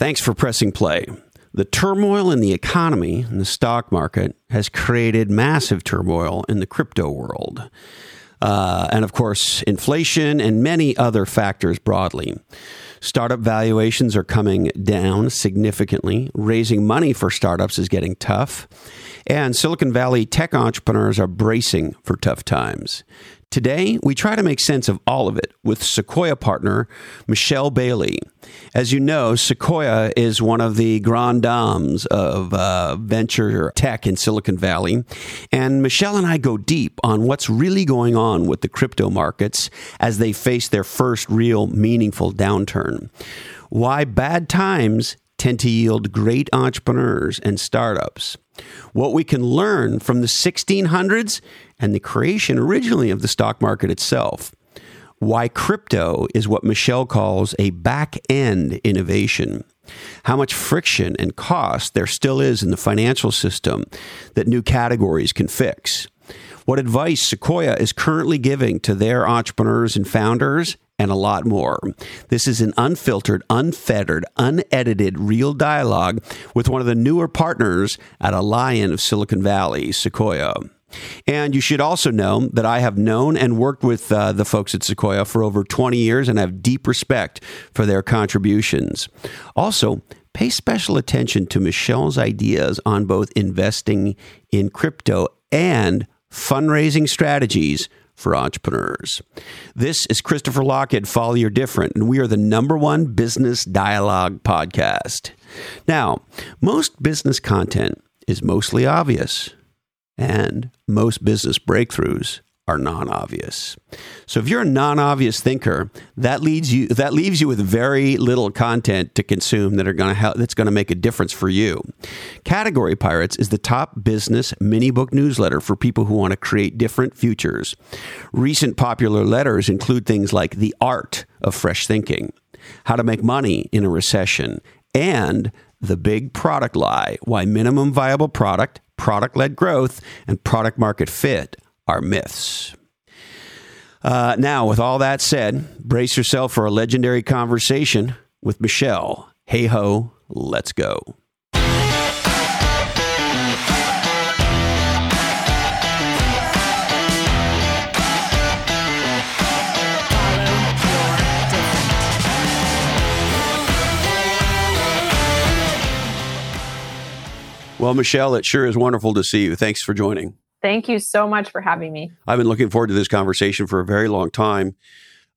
Thanks for pressing play. The turmoil in the economy and the stock market has created massive turmoil in the crypto world. Uh, and of course, inflation and many other factors broadly. Startup valuations are coming down significantly. Raising money for startups is getting tough. And Silicon Valley tech entrepreneurs are bracing for tough times. Today, we try to make sense of all of it with Sequoia partner Michelle Bailey. As you know, Sequoia is one of the grand dames of uh, venture tech in Silicon Valley. And Michelle and I go deep on what's really going on with the crypto markets as they face their first real meaningful downturn. Why bad times tend to yield great entrepreneurs and startups. What we can learn from the 1600s and the creation originally of the stock market itself. Why crypto is what Michelle calls a back end innovation. How much friction and cost there still is in the financial system that new categories can fix. What advice Sequoia is currently giving to their entrepreneurs and founders and a lot more. This is an unfiltered, unfettered, unedited, real dialogue with one of the newer partners at a lion of Silicon Valley, Sequoia. And you should also know that I have known and worked with uh, the folks at Sequoia for over 20 years and have deep respect for their contributions. Also, pay special attention to Michelle's ideas on both investing in crypto and fundraising strategies for entrepreneurs. This is Christopher Lochhead, Follow Your Different, and we are the number one business dialogue podcast. Now, most business content is mostly obvious and most business breakthroughs are non-obvious. So if you're a non-obvious thinker, that leads you that leaves you with very little content to consume that are going to help that's going to make a difference for you. Category Pirates is the top business mini book newsletter for people who want to create different futures. Recent popular letters include things like The Art of Fresh Thinking, How to Make Money in a Recession, and The Big Product Lie: Why Minimum Viable Product product led growth and product market fit are myths. Uh, now, with all that said, brace yourself for a legendary conversation with Michelle. Hey ho, let's go. Well, Michelle, it sure is wonderful to see you. Thanks for joining. Thank you so much for having me. I've been looking forward to this conversation for a very long time.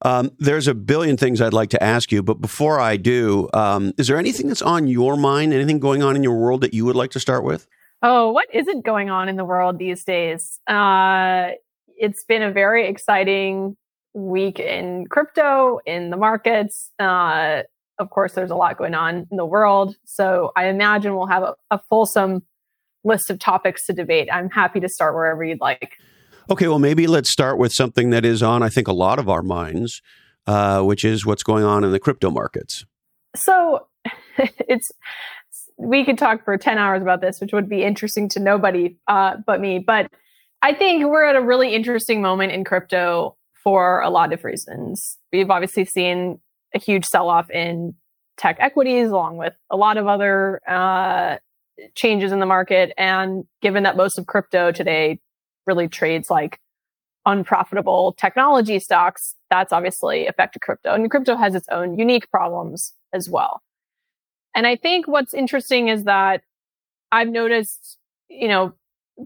Um, there's a billion things I'd like to ask you, but before I do, um, is there anything that's on your mind, anything going on in your world that you would like to start with? Oh, what isn't going on in the world these days? Uh, it's been a very exciting week in crypto, in the markets. Uh, of course, there's a lot going on in the world. So I imagine we'll have a, a fulsome list of topics to debate. I'm happy to start wherever you'd like. Okay, well, maybe let's start with something that is on, I think, a lot of our minds, uh, which is what's going on in the crypto markets. So it's we could talk for 10 hours about this, which would be interesting to nobody uh, but me. But I think we're at a really interesting moment in crypto for a lot of reasons. We've obviously seen a huge sell off in tech equities, along with a lot of other uh, changes in the market. And given that most of crypto today really trades like unprofitable technology stocks, that's obviously affected crypto. And crypto has its own unique problems as well. And I think what's interesting is that I've noticed, you know,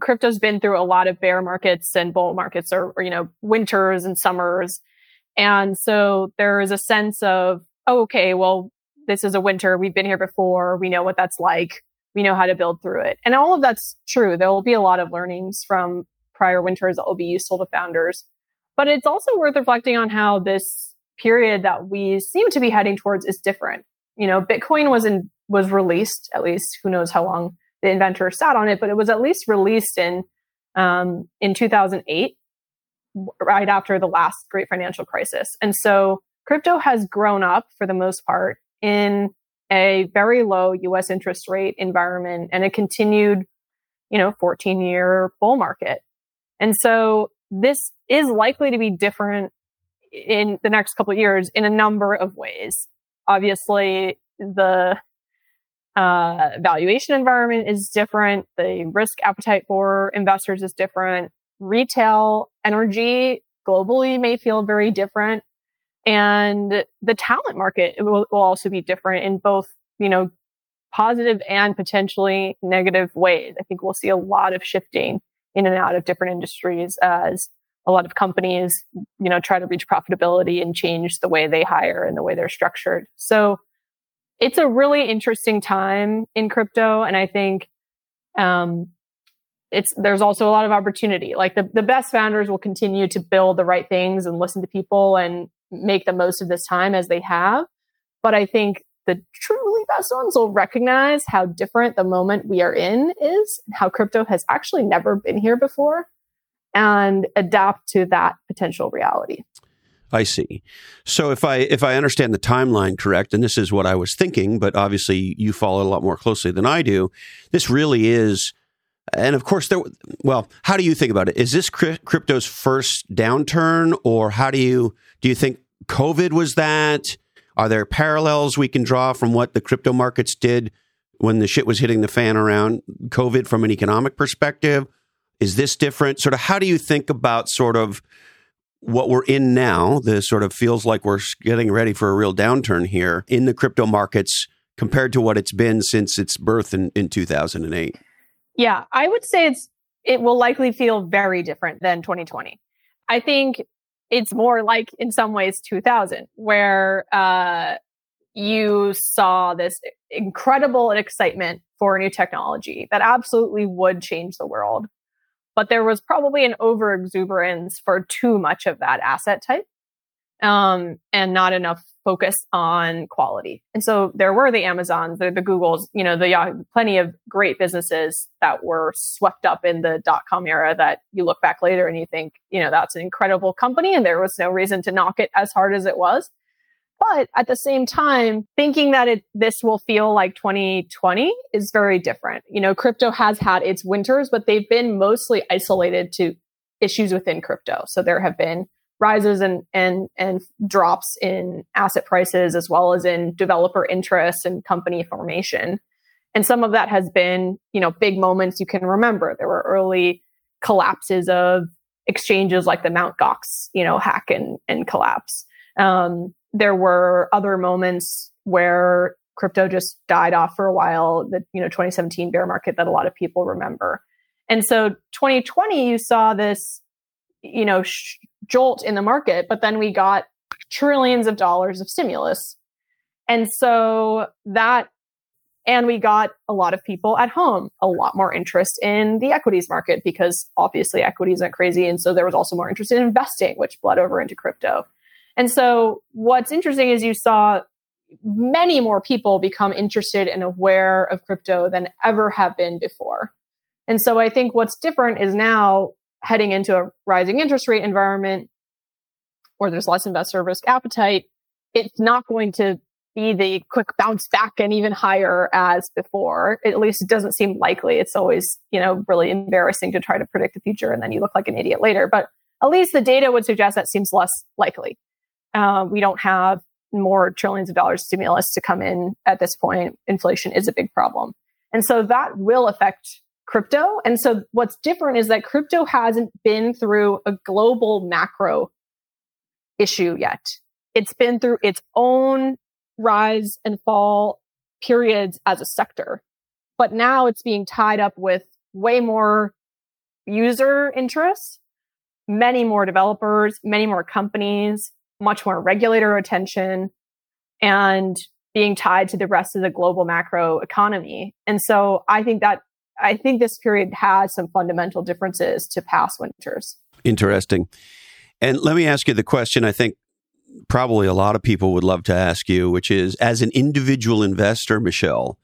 crypto's been through a lot of bear markets and bull markets or, or you know, winters and summers. And so there is a sense of, oh, okay, well, this is a winter. We've been here before. We know what that's like. We know how to build through it. And all of that's true. There will be a lot of learnings from prior winters that will be useful to founders. But it's also worth reflecting on how this period that we seem to be heading towards is different. You know, Bitcoin was in, was released, at least who knows how long the inventor sat on it, but it was at least released in, um, in 2008 right after the last great financial crisis. And so crypto has grown up for the most part in a very low US interest rate environment and a continued, you know, 14 year bull market. And so this is likely to be different in the next couple of years in a number of ways. Obviously, the uh, valuation environment is different. The risk appetite for investors is different. Retail energy globally may feel very different. And the talent market will, will also be different in both, you know, positive and potentially negative ways. I think we'll see a lot of shifting in and out of different industries as a lot of companies, you know, try to reach profitability and change the way they hire and the way they're structured. So it's a really interesting time in crypto. And I think, um, it's, there's also a lot of opportunity. Like the, the best founders will continue to build the right things and listen to people and make the most of this time as they have. But I think the truly best ones will recognize how different the moment we are in is, how crypto has actually never been here before and adapt to that potential reality. I see. So if I if I understand the timeline correct, and this is what I was thinking, but obviously you follow a lot more closely than I do. This really is, and of course there. Well, how do you think about it? Is this crypto's first downturn, or how do you do you think COVID was that? Are there parallels we can draw from what the crypto markets did when the shit was hitting the fan around COVID from an economic perspective? Is this different? Sort of how do you think about sort of what we're in now? This sort of feels like we're getting ready for a real downturn here in the crypto markets compared to what it's been since its birth in, in 2008. Yeah, I would say it's it will likely feel very different than 2020. I think it's more like in some ways 2000 where uh, you saw this incredible excitement for new technology that absolutely would change the world. But there was probably an over exuberance for too much of that asset type um, and not enough focus on quality. And so there were the Amazons, the, the Googles, you know, the Yahoo, plenty of great businesses that were swept up in the dot com era that you look back later and you think, you know, that's an incredible company and there was no reason to knock it as hard as it was. But at the same time, thinking that it, this will feel like 2020 is very different. You know, crypto has had its winters, but they've been mostly isolated to issues within crypto. So there have been rises and, and, and drops in asset prices as well as in developer interest and company formation. And some of that has been, you know, big moments you can remember. There were early collapses of exchanges like the Mount Gox, you know, hack and, and collapse. Um, there were other moments where crypto just died off for a while, the you know 2017 bear market that a lot of people remember. And so 2020 you saw this you know sh- jolt in the market, but then we got trillions of dollars of stimulus. And so that and we got a lot of people at home, a lot more interest in the equities market because obviously equities are crazy. And so there was also more interest in investing, which bled over into crypto. And so what's interesting is you saw many more people become interested and aware of crypto than ever have been before. And so I think what's different is now heading into a rising interest rate environment where there's less investor risk appetite. It's not going to be the quick bounce back and even higher as before. At least it doesn't seem likely. It's always, you know, really embarrassing to try to predict the future and then you look like an idiot later. But at least the data would suggest that seems less likely. Uh, we don't have more trillions of dollars stimulus to come in at this point. Inflation is a big problem. And so that will affect crypto. And so what's different is that crypto hasn't been through a global macro issue yet. It's been through its own rise and fall periods as a sector. But now it's being tied up with way more user interest, many more developers, many more companies, much more regulator attention and being tied to the rest of the global macro economy. And so I think that I think this period has some fundamental differences to past winters. Interesting. And let me ask you the question I think probably a lot of people would love to ask you, which is as an individual investor, Michelle,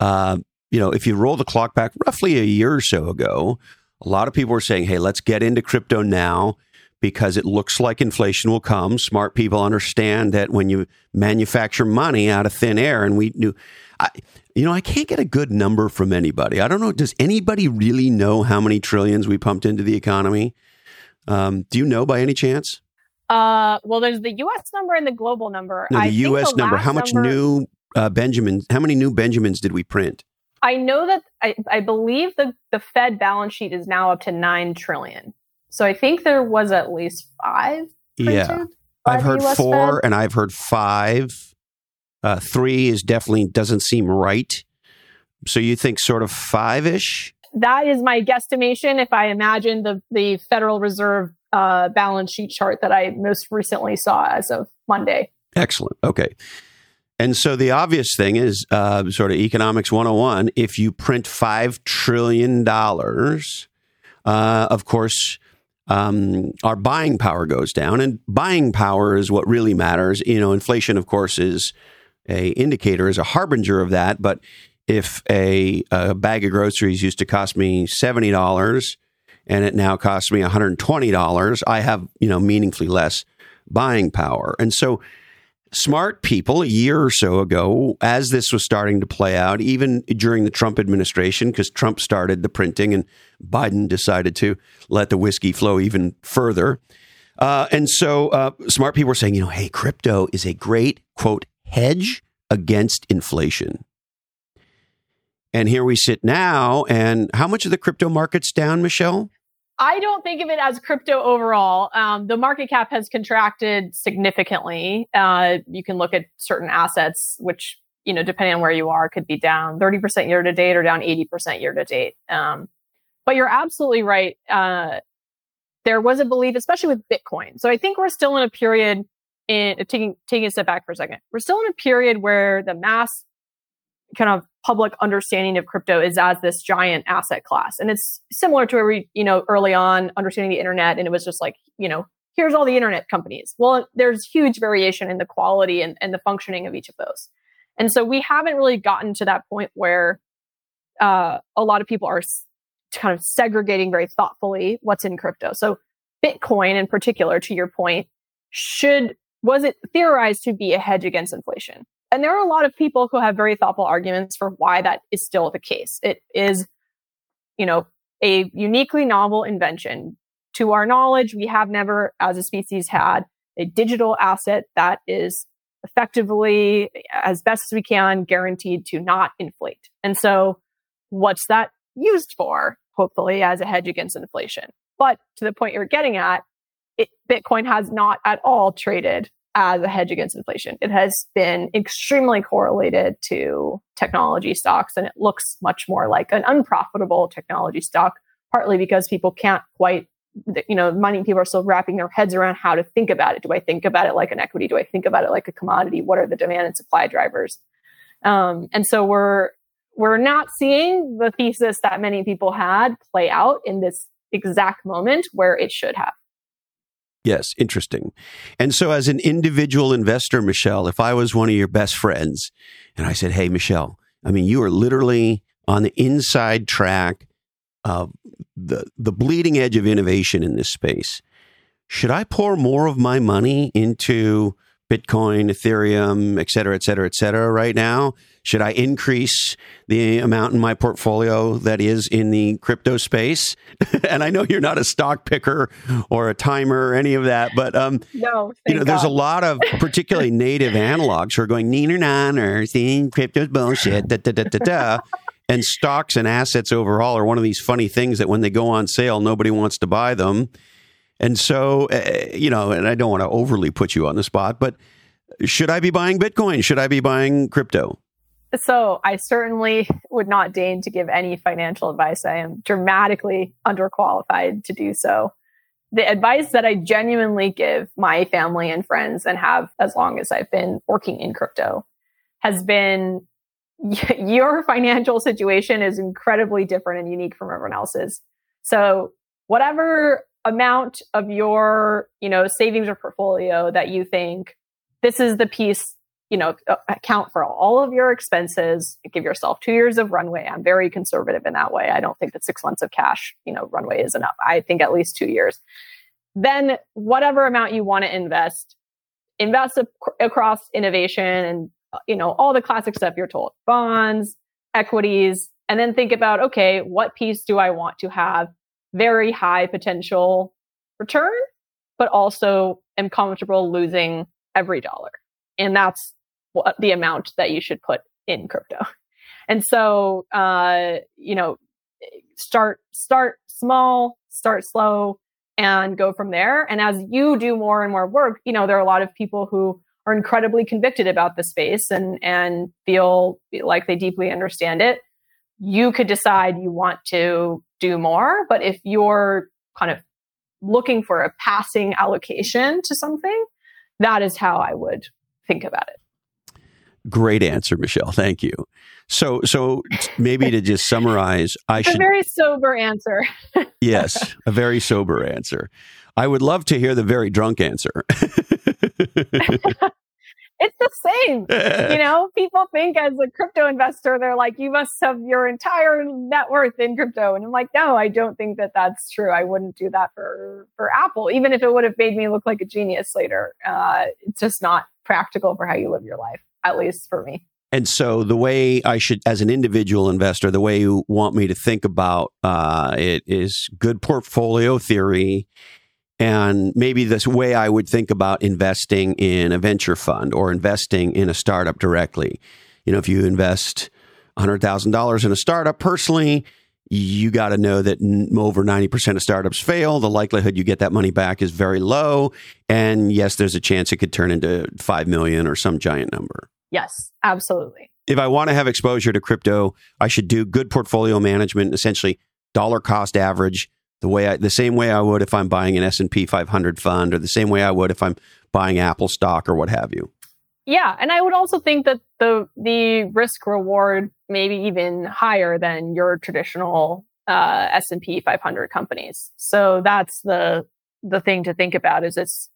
uh, you know, if you roll the clock back roughly a year or so ago, a lot of people were saying, hey, let's get into crypto now because it looks like inflation will come. Smart people understand that when you manufacture money out of thin air, and we do, I, you know, I can't get a good number from anybody. I don't know. Does anybody really know how many trillions we pumped into the economy? Um, do you know by any chance? Uh, well, there's the U.S. number and the global number. No, the I U.S. the number. How much number, new uh, Benjamins? How many new Benjamins did we print? I know that I, I believe the, the Fed balance sheet is now up to nine trillion. So I think there was at least five. Printed yeah, I've heard four, Fed. and I've heard five. Uh, three is definitely doesn't seem right. So you think sort of five ish? That is my guesstimation. If I imagine the the Federal Reserve uh, balance sheet chart that I most recently saw as of Monday. Excellent. Okay. And so the obvious thing is uh, sort of economics 101. If you print $5 trillion, uh, of course, um, our buying power goes down. And buying power is what really matters. You know, inflation, of course, is a indicator, is a harbinger of that. But if a, a bag of groceries used to cost me $70 and it now costs me $120, I have, you know, meaningfully less buying power. And so smart people a year or so ago, as this was starting to play out, even during the Trump administration, because Trump started the printing and Biden decided to let the whiskey flow even further. Uh, and so uh, smart people were saying, you know, hey, crypto is a great, quote, hedge against inflation. And here we sit now. And how much of the crypto market's down, Michelle? I don't think of it as crypto overall. Um, the market cap has contracted significantly. Uh, you can look at certain assets, which, you know, depending on where you are, could be down 30% year to date or down 80% year to date. Um, but you're absolutely right. Uh, there was a belief, especially with Bitcoin. So I think we're still in a period in taking, taking a step back for a second. We're still in a period where the mass kind of public understanding of crypto is as this giant asset class. And it's similar to where we, you know, early on understanding the internet and it was just like, you know, here's all the internet companies. Well, there's huge variation in the quality and, and the functioning of each of those. And so we haven't really gotten to that point where uh, a lot of people are kind of segregating very thoughtfully what's in crypto. So Bitcoin in particular, to your point, should was it theorized to be a hedge against inflation? And there are a lot of people who have very thoughtful arguments for why that is still the case. It is, you know, a uniquely novel invention. To our knowledge, we have never, as a species, had a digital asset that is effectively, as best as we can, guaranteed to not inflate. And so, what's that used for? Hopefully, as a hedge against inflation. But to the point you're getting at, it, Bitcoin has not at all traded as a hedge against inflation. It has been extremely correlated to technology stocks and it looks much more like an unprofitable technology stock, partly because people can't quite, you know, money people are still wrapping their heads around how to think about it. Do I think about it like an equity? Do I think about it like a commodity? What are the demand and supply drivers? Um, and so we're, we're not seeing the thesis that many people had play out in this exact moment where it should have. Yes, interesting. And so, as an individual investor, Michelle, if I was one of your best friends and I said, Hey, Michelle, I mean, you are literally on the inside track of the, the bleeding edge of innovation in this space. Should I pour more of my money into Bitcoin, Ethereum, et cetera, et cetera, et cetera right now? Should I increase the amount in my portfolio that is in the crypto space? and I know you're not a stock picker or a timer or any of that, but um, no, you know, there's a lot of particularly native analogs who are going neener nanner, seeing crypto's bullshit, da da da da da. And stocks and assets overall are one of these funny things that when they go on sale, nobody wants to buy them. And so, uh, you know, and I don't want to overly put you on the spot, but should I be buying Bitcoin? Should I be buying crypto? So I certainly would not deign to give any financial advice. I am dramatically underqualified to do so. The advice that I genuinely give my family and friends and have as long as I've been working in crypto has been your financial situation is incredibly different and unique from everyone else's. So whatever amount of your, you know, savings or portfolio that you think this is the piece you know, account for all of your expenses, give yourself two years of runway. I'm very conservative in that way. I don't think that six months of cash, you know, runway is enough. I think at least two years. Then whatever amount you want to invest, invest ac- across innovation and, you know, all the classic stuff you're told, bonds, equities, and then think about, okay, what piece do I want to have very high potential return, but also am comfortable losing every dollar. And that's what, the amount that you should put in crypto. And so, uh, you know, start start small, start slow, and go from there. And as you do more and more work, you know, there are a lot of people who are incredibly convicted about the space and and feel like they deeply understand it. You could decide you want to do more, but if you're kind of looking for a passing allocation to something, that is how I would think about it. Great answer, Michelle. Thank you. So, so maybe to just summarize, I should a very sober answer. yes, a very sober answer. I would love to hear the very drunk answer. it's the same. you know, people think as a crypto investor, they're like, you must have your entire net worth in crypto. And I'm like, no, I don't think that that's true. I wouldn't do that for, for Apple, even if it would have made me look like a genius later. Uh, it's just not practical for how you live your life, at least for me. And so, the way I should, as an individual investor, the way you want me to think about uh, it is good portfolio theory and maybe this way I would think about investing in a venture fund or investing in a startup directly. You know, if you invest $100,000 in a startup personally, you got to know that over 90% of startups fail. The likelihood you get that money back is very low. And yes, there's a chance it could turn into 5 million or some giant number. Yes, absolutely. If I want to have exposure to crypto, I should do good portfolio management, essentially dollar cost average the way I, the same way I would if I'm buying an S&P 500 fund or the same way I would if I'm buying Apple stock or what have you. Yeah, and I would also think that the the risk reward maybe even higher than your traditional uh, S&P 500 companies. So that's the the thing to think about is it's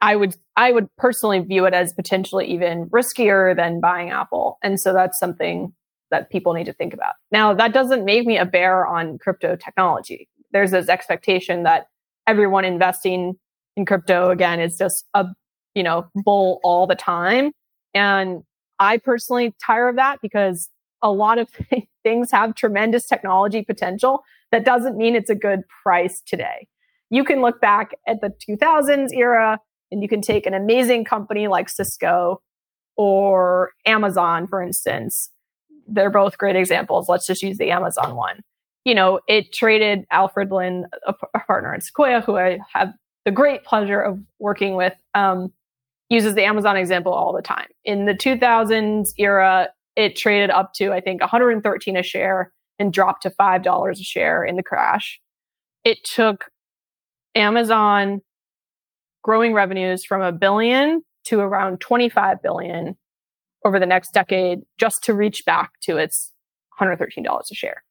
I would I would personally view it as potentially even riskier than buying Apple. And so that's something that people need to think about. Now, that doesn't make me a bear on crypto technology there's this expectation that everyone investing in crypto again is just a you know bull all the time. And i personally tire of that because a lot of things have tremendous technology potential. That doesn't mean it's a good price today. You can look back at the 2000s era and you can take an amazing company like cisco or amazon for instance. They're both great examples. Let's just use the amazon one you know, it traded Alfred Lin, a, partner in Sequoia, who I have the great pleasure of working with, um, uses the Amazon example all the time. In the 2000s era, it traded up to, I think, 113 a share and dropped to $5 a share in the crash. It took Amazon growing revenues from a billion to around 25 billion over the next decade just to reach back to its $113 a share.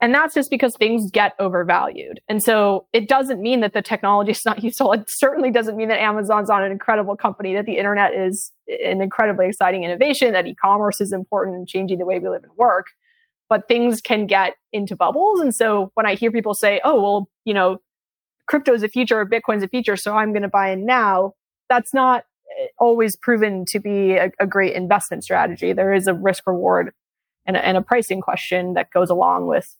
And that's just because things get overvalued. And so it doesn't mean that the technology is not useful. It certainly doesn't mean that Amazon's not an incredible company, that the internet is an incredibly exciting innovation, that e-commerce is important and changing the way we live and work. But things can get into bubbles. And so when I hear people say, oh, well, you know, crypto is a future or Bitcoin's a future, so I'm going to buy in now, that's not eh, always proven to be a, a great investment strategy. There is a risk reward and a, and a pricing question that goes along with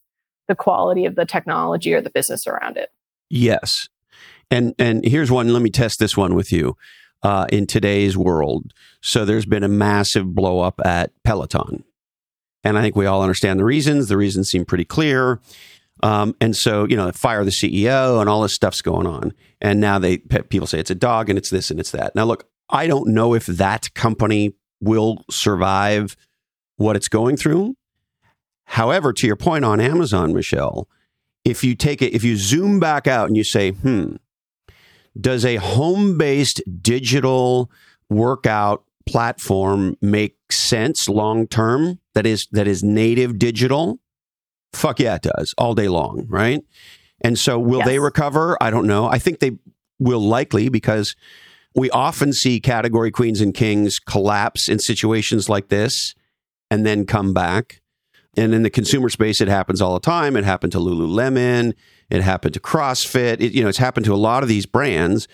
the quality of the technology or the business around it. Yes. And and here's one, let me test this one with you. Uh, in today's world. So there's been a massive blow up at Peloton. And I think we all understand the reasons. The reasons seem pretty clear. Um, and so, you know, fire the CEO and all this stuff's going on. And now they people say it's a dog and it's this and it's that. Now, look, I don't know if that company will survive what it's going through. However, to your point on Amazon, Michelle, if you take it, if you zoom back out and you say, hmm, does a home based digital workout platform make sense long term that is that is native digital? Fuck yeah it does all day long right? And so will yes. they recover? I don't know. I think they will likely because we often see category queens and kings collapse in situations like this and then come back and in the consumer space, it happens all the time. It happened to Lululemon. It happened to CrossFit. It, you know, it's happened to a lot of these brands.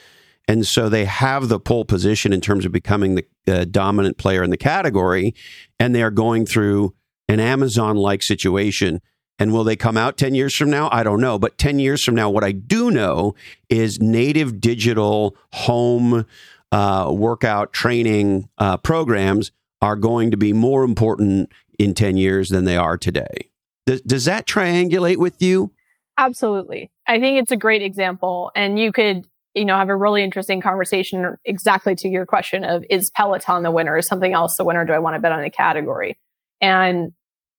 And so they have the pole position in terms of becoming the uh, dominant player in the category. And they are going through an Amazon like situation. And will they come out 10 years from now? I don't know. But 10 years from now, what I do know is native digital home uh, workout training uh, programs are going to be more important in 10 years than they are today. Does, does that triangulate with you? Absolutely. I think it's a great example. And you could, you know, have a really interesting conversation exactly to your question of is Peloton the winner? Is something else the winner? Do I want to bet on a category? And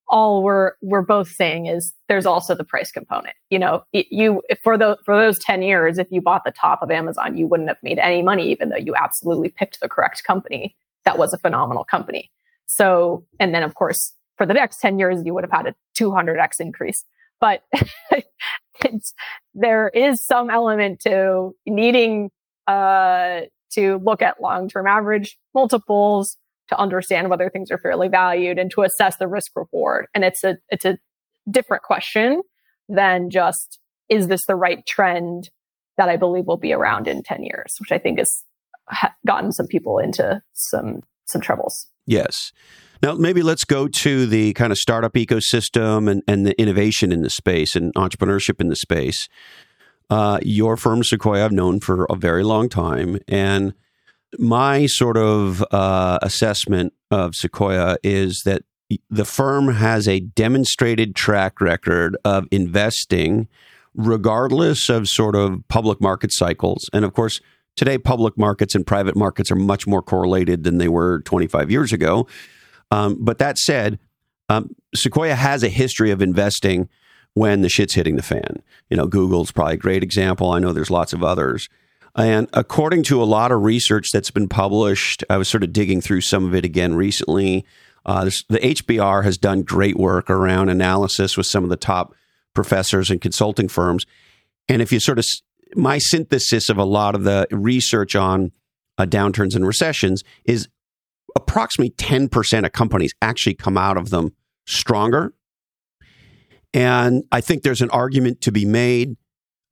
all we're we're both saying is there's also the price component. You know, you for those for those 10 years, if you bought the top of Amazon, you wouldn't have made any money, even though you absolutely picked the correct company. That was a phenomenal company. So, and then of course, for the next 10 years, you would have had a 200x increase. But there is some element to needing uh, to look at long term average multiples to understand whether things are fairly valued and to assess the risk reward. And it's a it's a different question than just is this the right trend that I believe will be around in 10 years, which I think has gotten some people into some some troubles. Yes. Now, maybe let's go to the kind of startup ecosystem and, and the innovation in the space and entrepreneurship in the space. Uh, your firm, Sequoia, I've known for a very long time. And my sort of uh, assessment of Sequoia is that the firm has a demonstrated track record of investing regardless of sort of public market cycles. And of course, today public markets and private markets are much more correlated than they were 25 years ago. Um, but that said, um, Sequoia has a history of investing when the shit's hitting the fan. You know, Google's probably a great example. I know there's lots of others. And according to a lot of research that's been published, I was sort of digging through some of it again recently. Uh, the HBR has done great work around analysis with some of the top professors and consulting firms. And if you sort of, my synthesis of a lot of the research on uh, downturns and recessions is approximately 10% of companies actually come out of them stronger. And I think there's an argument to be made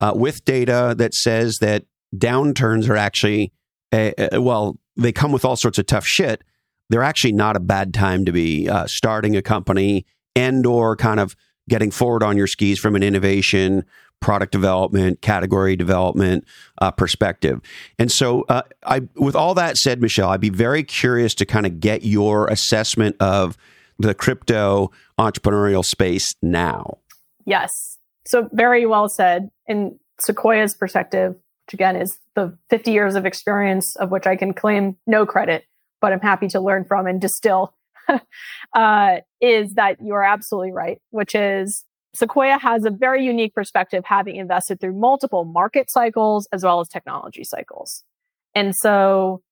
uh, with data that says that downturns are actually, a, a, well, they come with all sorts of tough shit. They're actually not a bad time to be uh, starting a company and or kind of getting forward on your skis from an innovation product development, category development uh, perspective. And so, uh, I, with all that said, Michelle, I'd be very curious to kind of get your assessment of the crypto entrepreneurial space now. Yes. So, very well said. In Sequoia's perspective, which again is the 50 years of experience of which I can claim no credit, but I'm happy to learn from and distill, uh, is that you are absolutely right, which is Sequoia has a very unique perspective, having invested through multiple market cycles as well as technology cycles. And so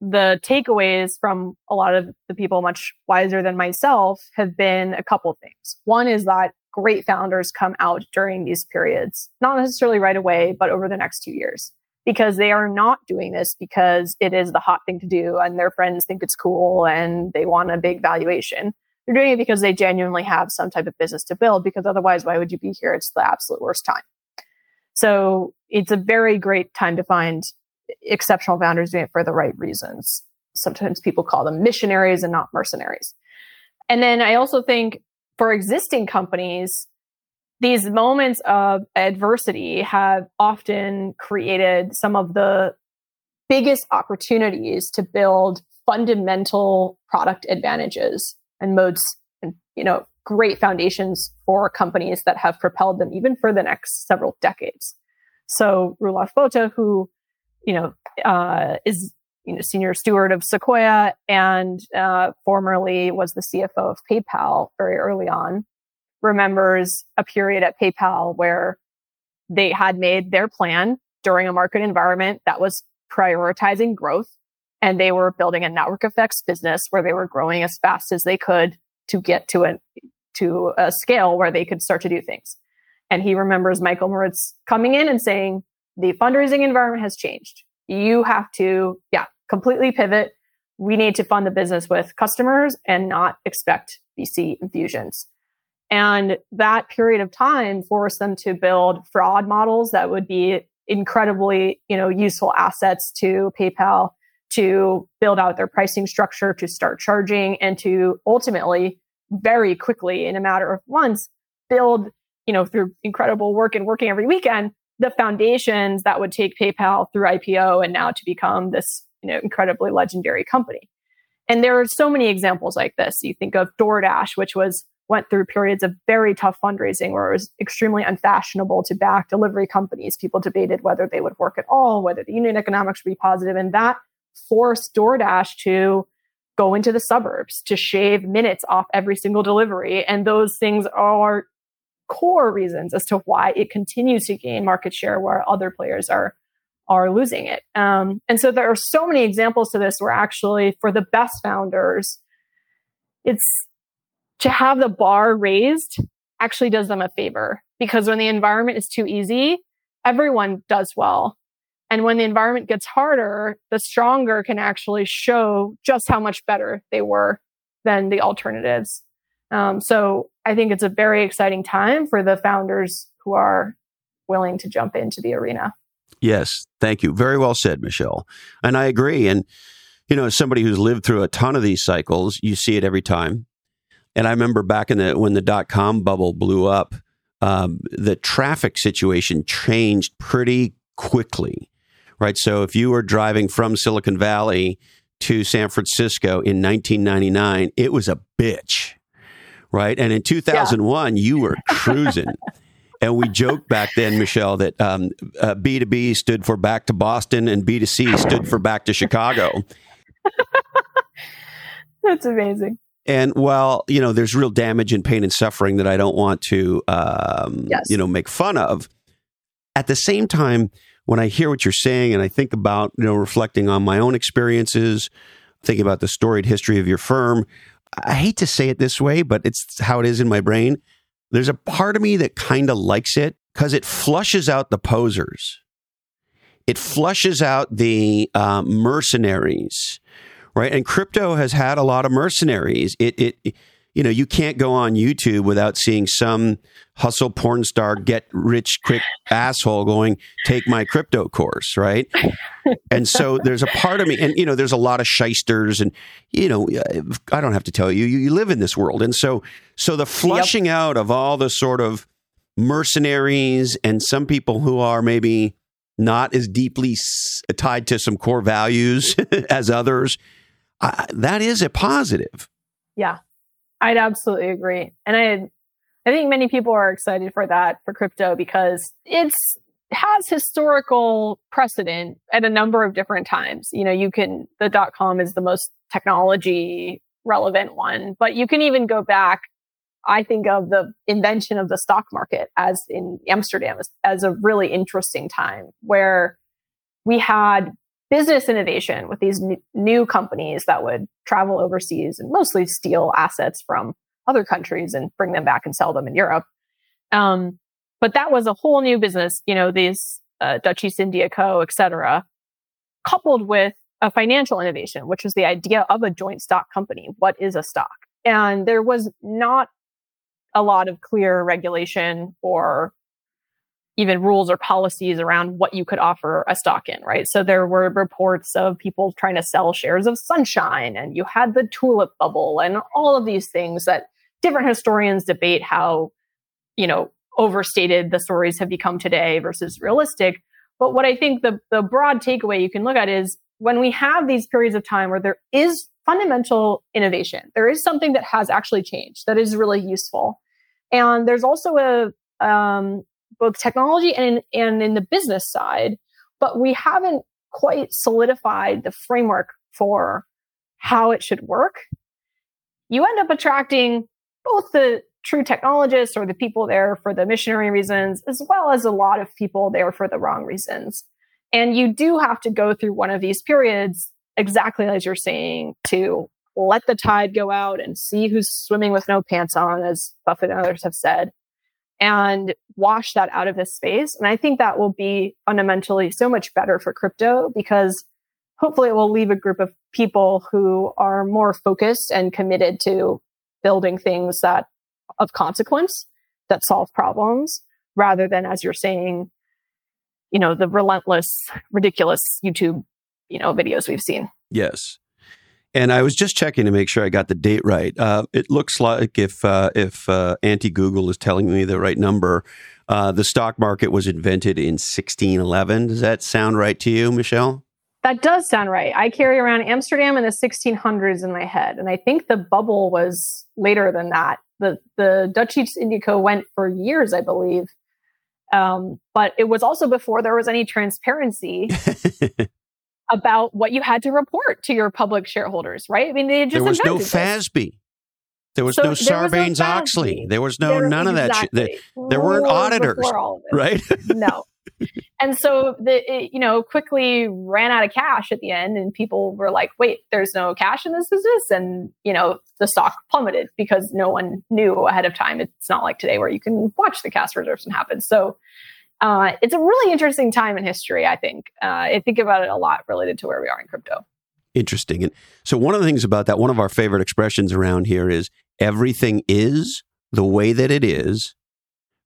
the takeaways from a lot of the people much wiser than myself have been a couple things. One is that great founders come out during these periods, not necessarily right away, but over the next two years, because they are not doing this because it is the hot thing to do and their friends think it's cool and they want a big valuation. They're doing it because they genuinely have some type of business to build, because otherwise, why would you be here? It's the absolute worst time. So it's a very great time to find exceptional founders doing it for the right reasons. Sometimes people call them missionaries and not mercenaries. And then I also think for existing companies, these moments of adversity have often created some of the biggest opportunities to build fundamental product advantages and moats and you know great foundations for companies that have propelled them even for the next several decades. So Roelof Botha, who you know uh, is you know senior steward of Sequoia and uh, formerly was the CFO of PayPal very early on, remembers a period at PayPal where they had made their plan during a market environment that was prioritizing growth and they were building a network effects business where they were growing as fast as they could to get to a to a scale where they could start to do things. And he remembers Michael Moritz coming in and saying, the fundraising environment has changed. You have to, yeah, completely pivot. We need to fund the business with customers and not expect VC infusions. And that period of time forced them to build fraud models that would be incredibly, you know, useful assets to PayPal to build out their pricing structure, to start charging, and to ultimately, very quickly, in a matter of months, build, you know, through incredible work and working every weekend, the foundations that would take PayPal through IPO and now to become this you know incredibly legendary company. And there are so many examples like this. You think of DoorDash, which was went through periods of very tough fundraising where it was extremely unfashionable to back delivery companies. People debated whether they would work at all, whether the unit economics would be positive, and that forced DoorDash to go into the suburbs to shave minutes off every single delivery. And those things are core reasons as to why it continues to gain market share where other players are are losing it. Um, and so there are so many examples to this where actually for the best founders, it's to have the bar raised actually does them a favor because when the environment is too easy, everyone does well. And when the environment gets harder, the stronger can actually show just how much better they were than the alternatives. Um, so I think it's a very exciting time for the founders who are willing to jump into the arena. Yes, thank you. Very well said, Michelle. And I agree. And, you know, as somebody who's lived through a ton of these cycles, you see it every time. And I remember back in the when the dot com bubble blew up, um, the traffic situation changed pretty quickly, right? So if you were driving from Silicon Valley to San Francisco in 1999, it was a bitch, right? And in 2001, yeah. you were cruising. and we joked back then, Michelle, that um, uh, B2B stood for back to Boston and B2C stood for back to Chicago. That's amazing. And while you know there's real damage and pain and suffering that I don't want to um, yes. you know make fun of, at the same time, when I hear what you're saying and I think about you know reflecting on my own experiences, thinking about the storied history of your firm, I hate to say it this way, but it's how it is in my brain. There's a part of me that kind of likes it because it flushes out the posers. It flushes out the uh, mercenaries right? And crypto has had a lot of mercenaries. It, it, you know, you can't go on YouTube without seeing some hustle porn star get rich quick asshole going, take my crypto course, right? and so there's a part of me, and you know, there's a lot of shysters, and you know, uh, I don't have to tell you, you, you live in this world, and so so the flushing yep. out of all the sort of mercenaries and some people who are maybe not as deeply tied to some core values as others I, that is a positive. Yeah, I'd absolutely agree. And I, I think many people are excited for that for crypto because it's has historical precedent at a number of different times. You know, you can the dot com is the most technology relevant one, but you can even go back. I think of the invention of the stock market as in Amsterdam as, as a really interesting time where we had business innovation with these new companies that would travel overseas and mostly steal assets from other countries and bring them back and sell them in Europe. Um, but that was a whole new business, you know, these uh, Dutch East India Co., et cetera, coupled with a financial innovation, which was the idea of a joint stock company. What is a stock? And there was not a lot of clear regulation or even rules or policies around what you could offer a stock in, right? So there were reports of people trying to sell shares of sunshine and you had the tulip bubble and all of these things that different historians debate how, you know, overstated the stories have become today versus realistic. But what I think the, the broad takeaway you can look at is when we have these periods of time where there is fundamental innovation, there is something that has actually changed that is really useful. And there's also a, um, both technology and in, and in the business side, but we haven't quite solidified the framework for how it should work. You end up attracting both the true technologists or the people there for the missionary reasons, as well as a lot of people there for the wrong reasons. And you do have to go through one of these periods, exactly as you're saying, to let the tide go out and see who's swimming with no pants on, as Buffett and others have said, and wash that out of this space. And I think that will be fundamentally so much better for crypto because hopefully it will leave a group of people who are more focused and committed to building things that of consequence that solve problems rather than as you're saying you know the relentless ridiculous youtube you know videos we've seen yes and I was just checking to make sure I got the date right. Uh, it looks like if uh, if uh, anti Google is telling me the right number, uh, the stock market was invented in 1611. Does that sound right to you, Michelle? That does sound right. I carry around Amsterdam in the 1600s in my head, and I think the bubble was later than that. The the Dutch East India Co. went for years, I believe, um, but it was also before there was any transparency about what you had to report to your public shareholders, right? I mean, they just there was no. FASB. There was so no Sarbanes Oxley. There was no there, none exactly. of that shit. There, there weren't auditors, right? no, and so the it, you know quickly ran out of cash at the end, and people were like, "Wait, there's no cash in this business," and you know the stock plummeted because no one knew ahead of time. It's not like today where you can watch the cash reserves and happen. So uh, it's a really interesting time in history. I think uh, I think about it a lot related to where we are in crypto. Interesting. And so one of the things about that, one of our favorite expressions around here is everything is the way that it is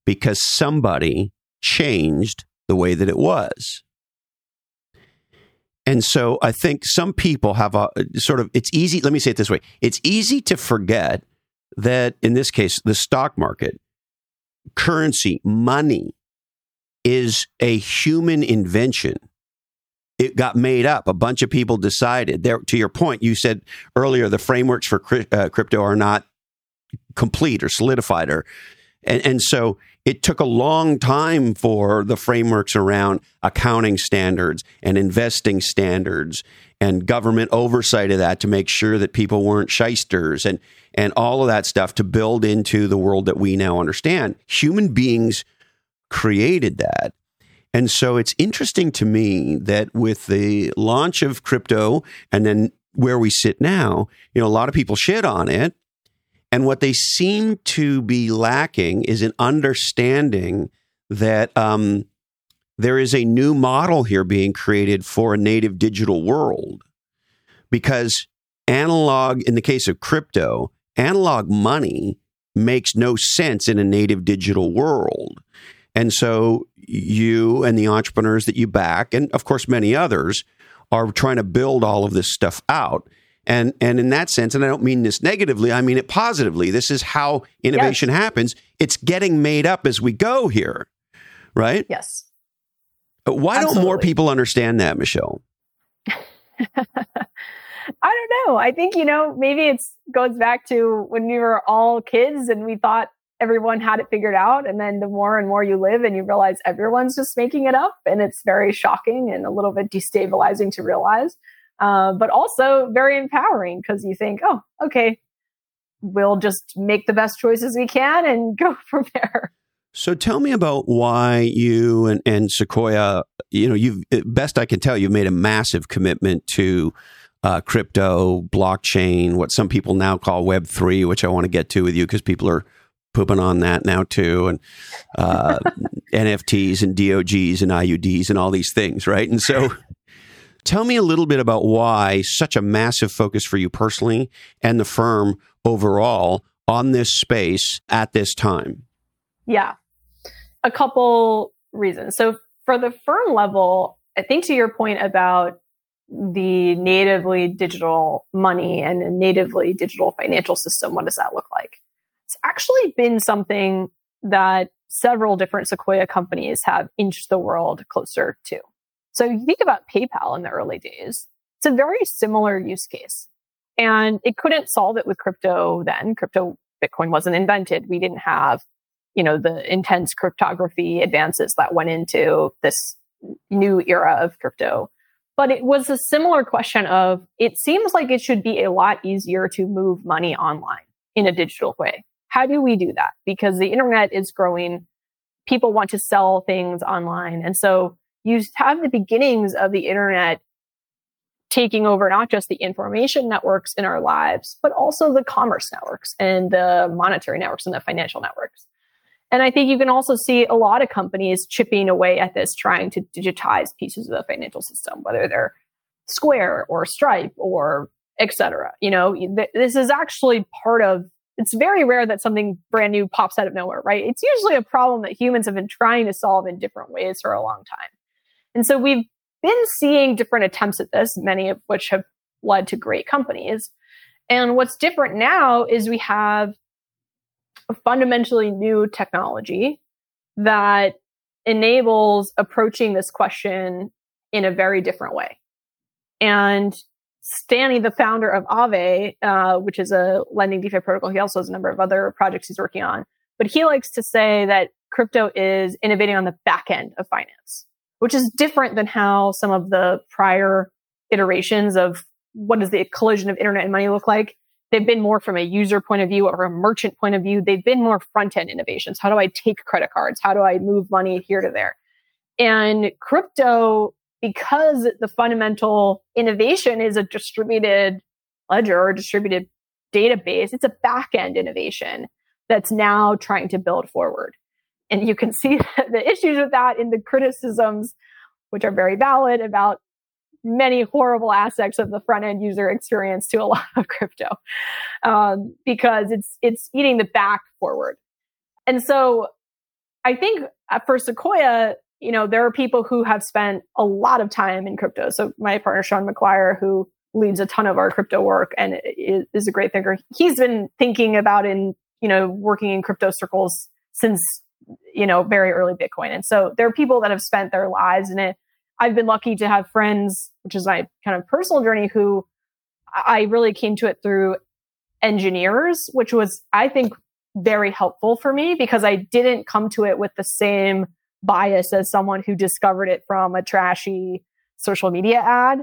because somebody changed the way that it was. And so I think some people have a sort of, it's easy, let me say it this way it's easy to forget that in this case, the stock market, currency, money is a human invention. It got made up. A bunch of people decided. There, to your point, you said earlier the frameworks for uh, crypto are not complete or solidified, or and, and so it took a long time for the frameworks around accounting standards and investing standards and government oversight of that to make sure that people weren't shysters and and all of that stuff to build into the world that we now understand. Human beings created that. And so it's interesting to me that with the launch of crypto and then where we sit now, you know, a lot of people shit on it and what they seem to be lacking is an understanding that um, there is a new model here being created for a native digital world. Because analog, in the case of crypto, analog money makes no sense in a native digital world. And so you and the entrepreneurs that you back, and of course many others, are trying to build all of this stuff out. And and in that sense, and I don't mean this negatively, I mean it positively. This is how innovation yes. happens. It's getting made up as we go here, right? Yes. But why Absolutely. don't more people understand that, Michelle? I don't know. I think you know maybe it goes back to when we were all kids and we thought everyone had it figured out, and then the more and more you live and you realize everyone's just making it up, and it's very shocking and a little bit destabilizing to realize uh, but also very empowering because you think, oh, okay, we'll just make the best choices we can and go from there. So tell me about why you and, and Sequoia, you know, you've best I can tell, you've made a massive commitment to uh, crypto, blockchain, what some people now call Web three, which I want to get to with you because people are pooping on that now too, and uh, NFTs and DOGs and IUDs and all these things, right? And so Tell me a little bit about why such a massive focus for you personally and the firm overall on this space at this time. Yeah, a couple reasons. So, for the firm level, I think to your point about the natively digital money and a natively digital financial system, what does that look like? It's actually been something that several different Sequoia companies have inched the world closer to. So you think about PayPal in the early days, it's a very similar use case. And it couldn't solve it with crypto then. Crypto Bitcoin wasn't invented. We didn't have, you know, the intense cryptography advances that went into this new era of crypto. But it was a similar question of it seems like it should be a lot easier to move money online in a digital way. How do we do that? Because the internet is growing. People want to sell things online. And so you have the beginnings of the internet taking over not just the information networks in our lives, but also the commerce networks and the monetary networks and the financial networks. And I think you can also see a lot of companies chipping away at this, trying to digitize pieces of the financial system, whether they're Square or Stripe or etc. You know, th- this is actually part of. It's very rare that something brand new pops out of nowhere, right? It's usually a problem that humans have been trying to solve in different ways for a long time. And so we've been seeing different attempts at this, many of which have led to great companies. And what's different now is we have a fundamentally new technology that enables approaching this question in a very different way. And Stani, the founder of Aave, uh, which is a lending DeFi protocol, he also has a number of other projects he's working on. But he likes to say that crypto is innovating on the back end of finance, which is different than how some of the prior iterations of what does the collision of internet and money look like. They've been more from a user point of view or a merchant point of view. They've been more front end innovations. How do I take credit cards? How do I move money here to there? And crypto, because the fundamental innovation is a distributed ledger or distributed database, it's a back end innovation that's now trying to build forward. And you can see the issues with that in the criticisms, which are very valid about many horrible aspects of the front end user experience to a lot of crypto um, because it's it's eating the back forward. And so I think for Sequoia, you know, there are people who have spent a lot of time in crypto. So my partner Shaun Maguire, who leads a ton of our crypto work and is, a great thinker, he's been thinking about in you know working in crypto circles since you know very early Bitcoin. And so there are people that have spent their lives in it. I've been lucky to have friends, which is my kind of personal journey, who I really came to it through engineers, which was, I think, very helpful for me because I didn't come to it with the same bias as someone who discovered it from a trashy social media ad.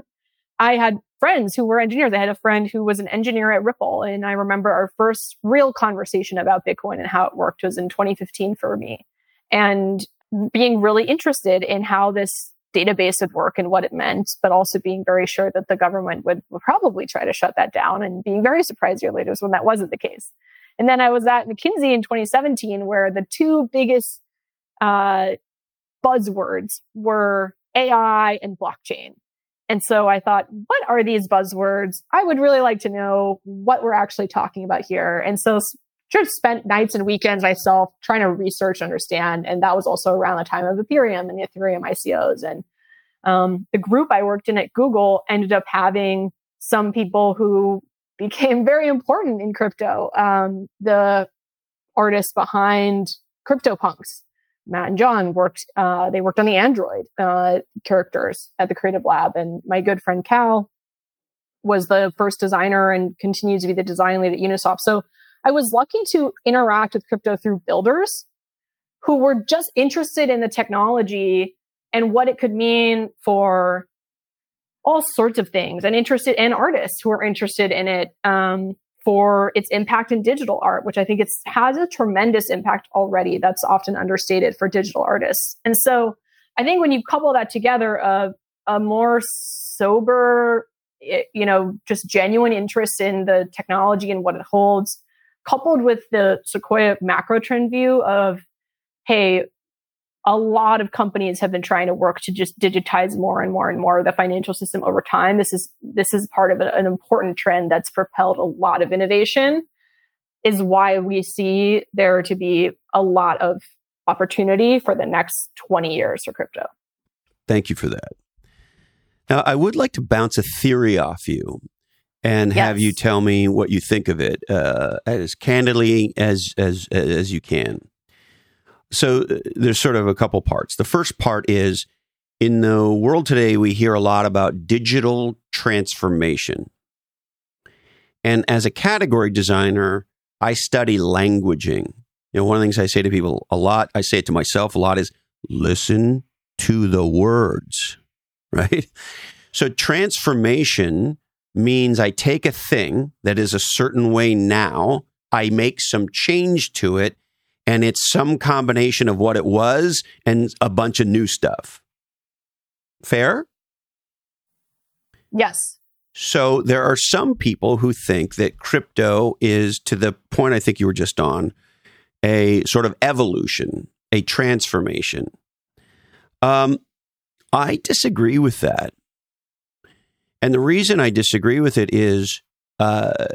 I had friends who were engineers. I had a friend who was an engineer at Ripple. And I remember our first real conversation about Bitcoin and how it worked was in 2015 for me. And being really interested in how this database would work and what it meant, but also being very sure that the government would, would probably try to shut that down and being very surprised years later when that wasn't the case. And then I was at McKinsey in 2017, where the two biggest uh, buzzwords were AI and blockchain. And so I thought, what are these buzzwords? I would really like to know what we're actually talking about here. And so just spent nights and weekends myself trying to research, understand. And that was also around the time of Ethereum and the Ethereum ICOs. And um, the group I worked in at Google ended up having some people who became very important in crypto. Um, the artists behind CryptoPunks, Matt and John worked, uh, they worked on the Android uh, characters at the Creative Lab. And my good friend Cal was the first designer and continues to be the design lead at Uniswap. So I was lucky to interact with crypto through builders who were just interested in the technology and what it could mean for all sorts of things and interested in artists who are interested in it um, for its impact in digital art, which I think it's has a tremendous impact already. That's often understated for digital artists. And so I think when you couple that together of a more sober, eh, you know, just genuine interest in the technology and what it holds, coupled with the Sequoia macro trend view of, hey, a lot of companies have been trying to work to just digitize more and more and more of the financial system over time. This is this is part of an important trend that's propelled a lot of innovation. Is why we see there to be a lot of opportunity for the next 20 years for crypto. Thank you for that. Now, I would like to bounce a theory off you and yes. have you tell me what you think of it uh, as candidly as as as you can. So uh, there's sort of a couple parts. The first part is in the world today, we hear a lot about digital transformation. And as a category designer, I study languaging. You know, one of the things I say to people a lot, I say it to myself a lot is listen to the words, right? So transformation means I take a thing that is a certain way now, I make some change to it, and it's some combination of what it was and a bunch of new stuff. Fair? Yes. So there are some people who think that crypto is, to the point I think you were just on, a sort of evolution, a transformation. Um, I disagree with that. And the reason I disagree with it is uh,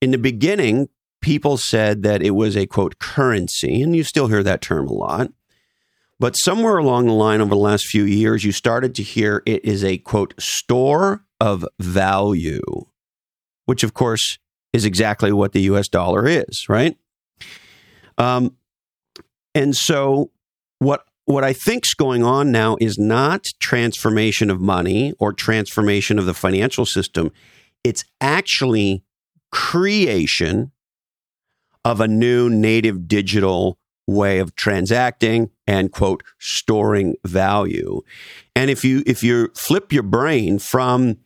in the beginning, people said that it was a quote currency, and you still hear that term a lot. But somewhere along the line over the last few years, you started to hear it is a quote store of value, which of course is exactly what the US dollar is, right? Um, and so what what I think's going on now is not transformation of money or transformation of the financial system. It's actually creation of a new native digital way of transacting and quote storing value. And if you if you flip your brain from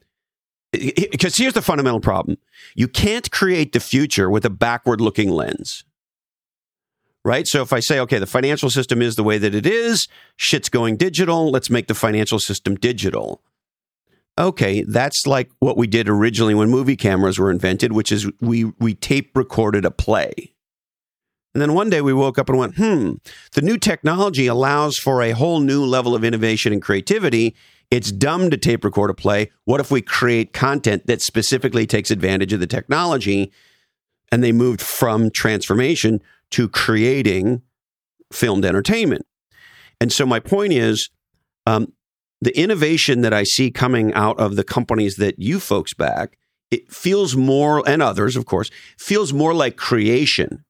because here's the fundamental problem. You can't create the future with a backward looking lens. Right? So if I say, okay, the financial system is the way that it is, shit's going digital, let's make the financial system digital. Okay, that's like what we did originally when movie cameras were invented, which is we we tape recorded a play. And then one day we woke up and went, hmm, the new technology allows for a whole new level of innovation and creativity. It's dumb to tape record a play. What if we create content that specifically takes advantage of the technology? And they moved from transformation to creating filmed entertainment. And so my point is, um, the innovation that I see coming out of the companies that you folks back, it feels more, and others, of course, feels more like creation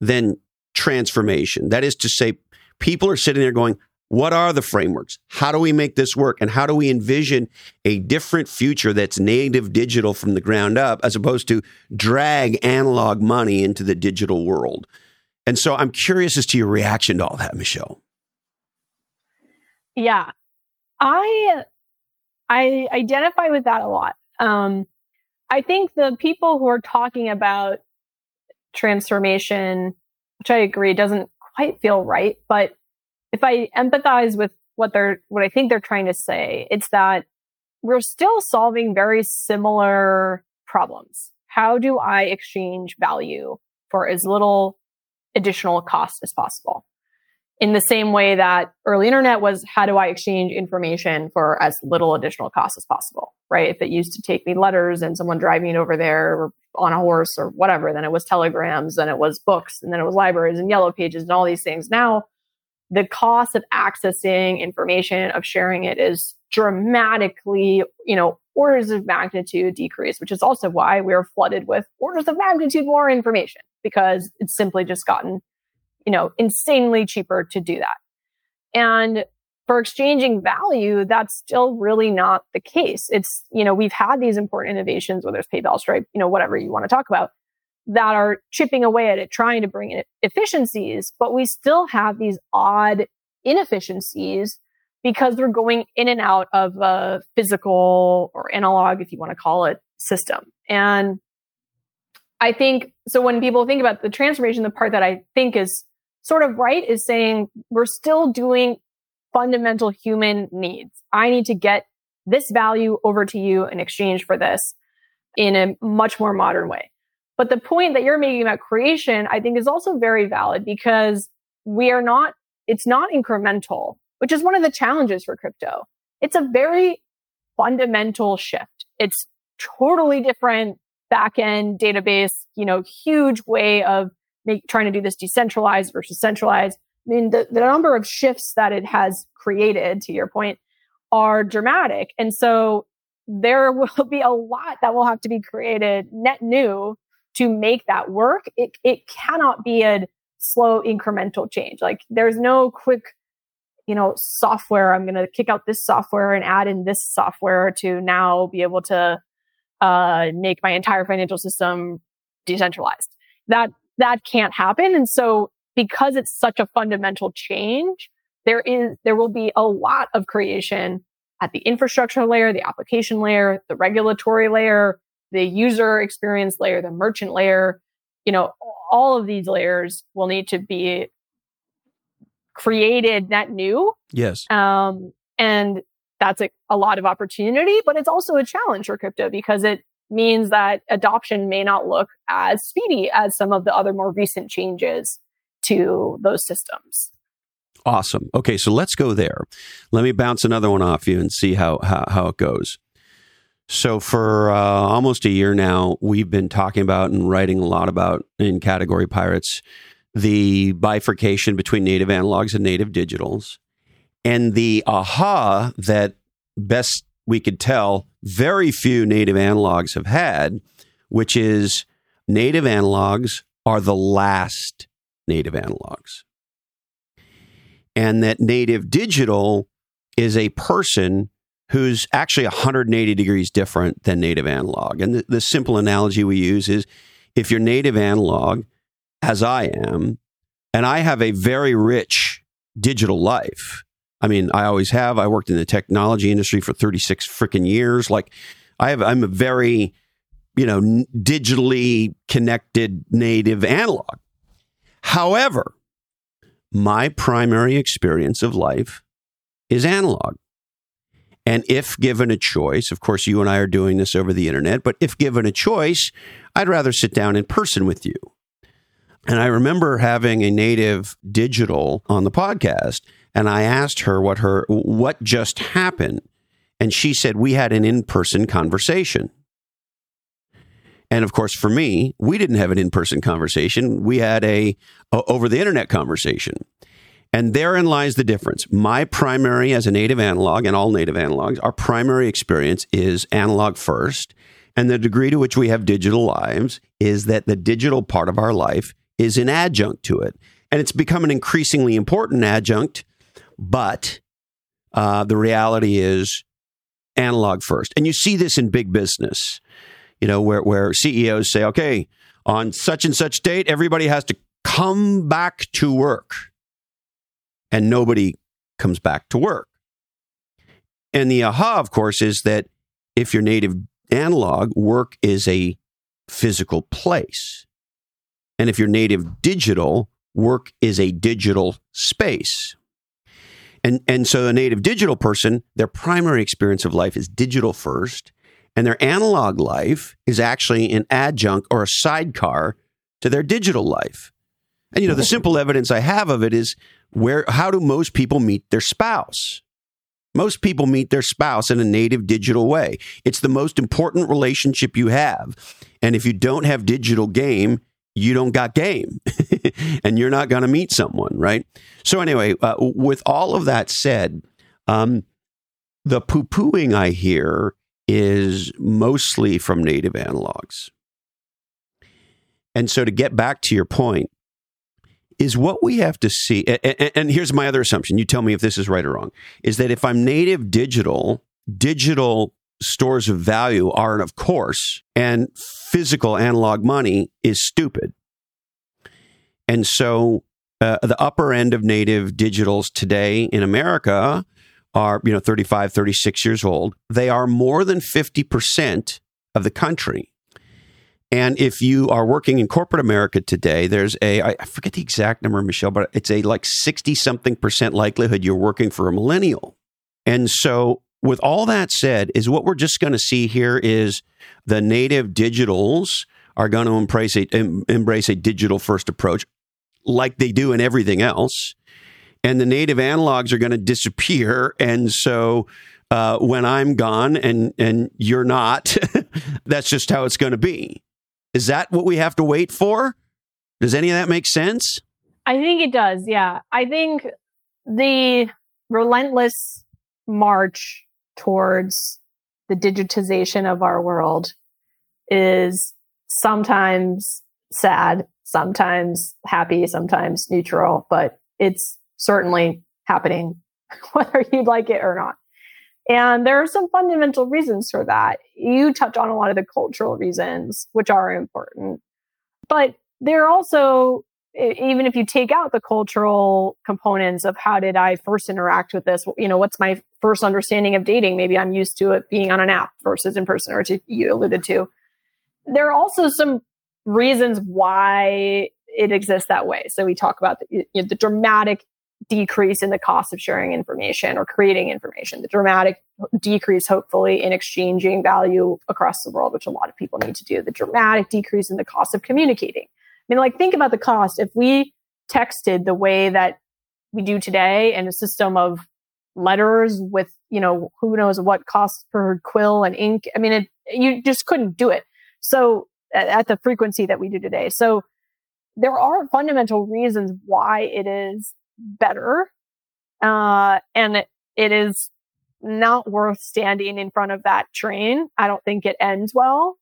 than transformation. That is to say, people are sitting there going, what are the frameworks? How do we make this work? And how do we envision a different future that's native digital from the ground up as opposed to drag analog money into the digital world? And so I'm curious as to your reaction to all that, Michelle. Yeah. I I identify with that a lot. Um, I think the people who are talking about transformation, which I agree doesn't quite feel right. But if I empathize with what they're, what I think they're trying to say, it's that we're still solving very similar problems. How do I exchange value for as little additional cost as possible? In the same way that early internet was how do I exchange information for as little additional cost as possible, right? If it used to take me letters and someone driving over there or on a horse or whatever, then it was telegrams, then it was books, and then it was libraries and yellow pages and all these things. Now, the cost of accessing information, of sharing it is dramatically, you know, orders of magnitude decrease, which is also why we're flooded with orders of magnitude more information because it's simply just gotten you know, insanely cheaper to do that. And for exchanging value, that's still really not the case. It's, you know, we've had these important innovations, whether it's PayPal, Stripe, you know, whatever you want to talk about, that are chipping away at it, trying to bring in efficiencies, but we still have these odd inefficiencies because they're going in and out of a physical or analog, if you want to call it, system. And I think so when people think about the transformation, the part that I think is sort of right is saying we're still doing fundamental human needs. I need to get this value over to you in exchange for this in a much more modern way. But the point that you're making about creation, I think is also very valid because we are not, it's not incremental, which is one of the challenges for crypto. It's a very fundamental shift. It's totally different backend database, you know, huge way of make, trying to do this decentralized versus centralized. I mean, the, the number of shifts that it has created, to your point, are dramatic. And so there will be a lot that will have to be created net new to make that work. It, it cannot be a slow incremental change. Like there's no quick, you know, software. I'm going to kick out this software and add in this software to now be able to uh, make my entire financial system decentralized. That that can't happen. And so because it's such a fundamental change, there is, there will be a lot of creation at the infrastructure layer, the application layer, the regulatory layer, the user experience layer, the merchant layer. You know, all of these layers will need to be created net new. Yes. Um, and that's a, a lot of opportunity, but it's also a challenge for crypto because it means that adoption may not look as speedy as some of the other more recent changes to those systems. Awesome. Okay, so let's go there. Let me bounce another one off you and see how how, how it goes. So for uh, almost a year now, we've been talking about and writing a lot about in Category Pirates the bifurcation between native analogs and native digitals, and the aha that best we could tell very few native analogs have had, which is native analogs are the last native analogs. and that native digital is a person who's actually 180 degrees different than native analog. And the, the simple analogy we use is if you're native analog, as I am, and I have a very rich digital life. I mean, I always have. I worked in the technology industry for 36 freaking years. Like I have I'm a very, you know, digitally connected native analog. However, my primary experience of life is analog. And if given a choice, of course, you and I are doing this over the internet, but if given a choice, I'd rather sit down in person with you. And I remember having a native digital on the podcast, and I asked her what her what just happened, and she said we had an in-person conversation. And of course, for me, we didn't have an in-person conversation. We had a, a over the internet conversation. And therein lies the difference. My primary, as a native analog and all native analogs, our primary experience is analog first. And the degree to which we have digital lives is that the digital part of our life is an adjunct to it. And it's become an increasingly important adjunct, but uh, the reality is analog first. And you see this in big business, you know, where, where CEOs say, okay, on such and such date, everybody has to come back to work and nobody comes back to work. And the aha, of course, is that if you're native analog, work is a physical place. And if you're native digital, work is a digital space. And, and so a native digital person, their primary experience of life is digital first, and their analog life is actually an adjunct or a sidecar to their digital life. And you know, the simple evidence I have of it is where how do most people meet their spouse? Most people meet their spouse in a native digital way. It's the most important relationship you have. And if you don't have digital game, you don't got game and you're not going to meet someone, right? So, anyway, uh, with all of that said, um, the poo pooing I hear is mostly from native analogs. And so, to get back to your point, is what we have to see. And, and, here's my other assumption. You tell me if this is right or wrong. Is that if I'm native digital, digital stores of value aren't, of course, and physical analog money is stupid. And so uh, the upper end of native digitals today in America are, you know, 35, 36 years old. They are more than 50% of the country. And if you are working in corporate America today, there's a, I forget the exact number, Michelle, but it's a like 60 something percent likelihood you're working for a millennial. And so, with all that said, is what we're just going to see here is the native digitals are going to embrace a, embrace a digital first approach like they do in everything else. And the native analogs are going to disappear. And so, uh, when I'm gone and, and you're not, that's just how it's going to be. Is that what we have to wait for? Does any of that make sense? I think it does. Yeah. I think the relentless march towards the digitization of our world is sometimes sad, sometimes happy, sometimes neutral, but it's certainly happening, whether you'd like it or not. And there are some fundamental reasons for that. You touch on a lot of the cultural reasons, which are important. But there are also, even if you take out the cultural components of how did I first interact with this, you know, what's my first understanding of dating? Maybe I'm used to it being on an app versus in person, or you alluded to. There are also some reasons why it exists that way. So we talk about the, you know, the dramatic decrease in the cost of sharing information or creating information, the dramatic decrease, hopefully, in exchanging value across the world, which a lot of people need to do, the dramatic decrease in the cost of communicating. I mean, like, think about the cost. If we texted the way that we do today in a system of letters with, you know, who knows what cost per quill and ink, I mean, it, you just couldn't do it. So, at, at the frequency that we do today. So, there are fundamental reasons why it is better. Uh, and it, it is not worth standing in front of that train. I don't think it ends well.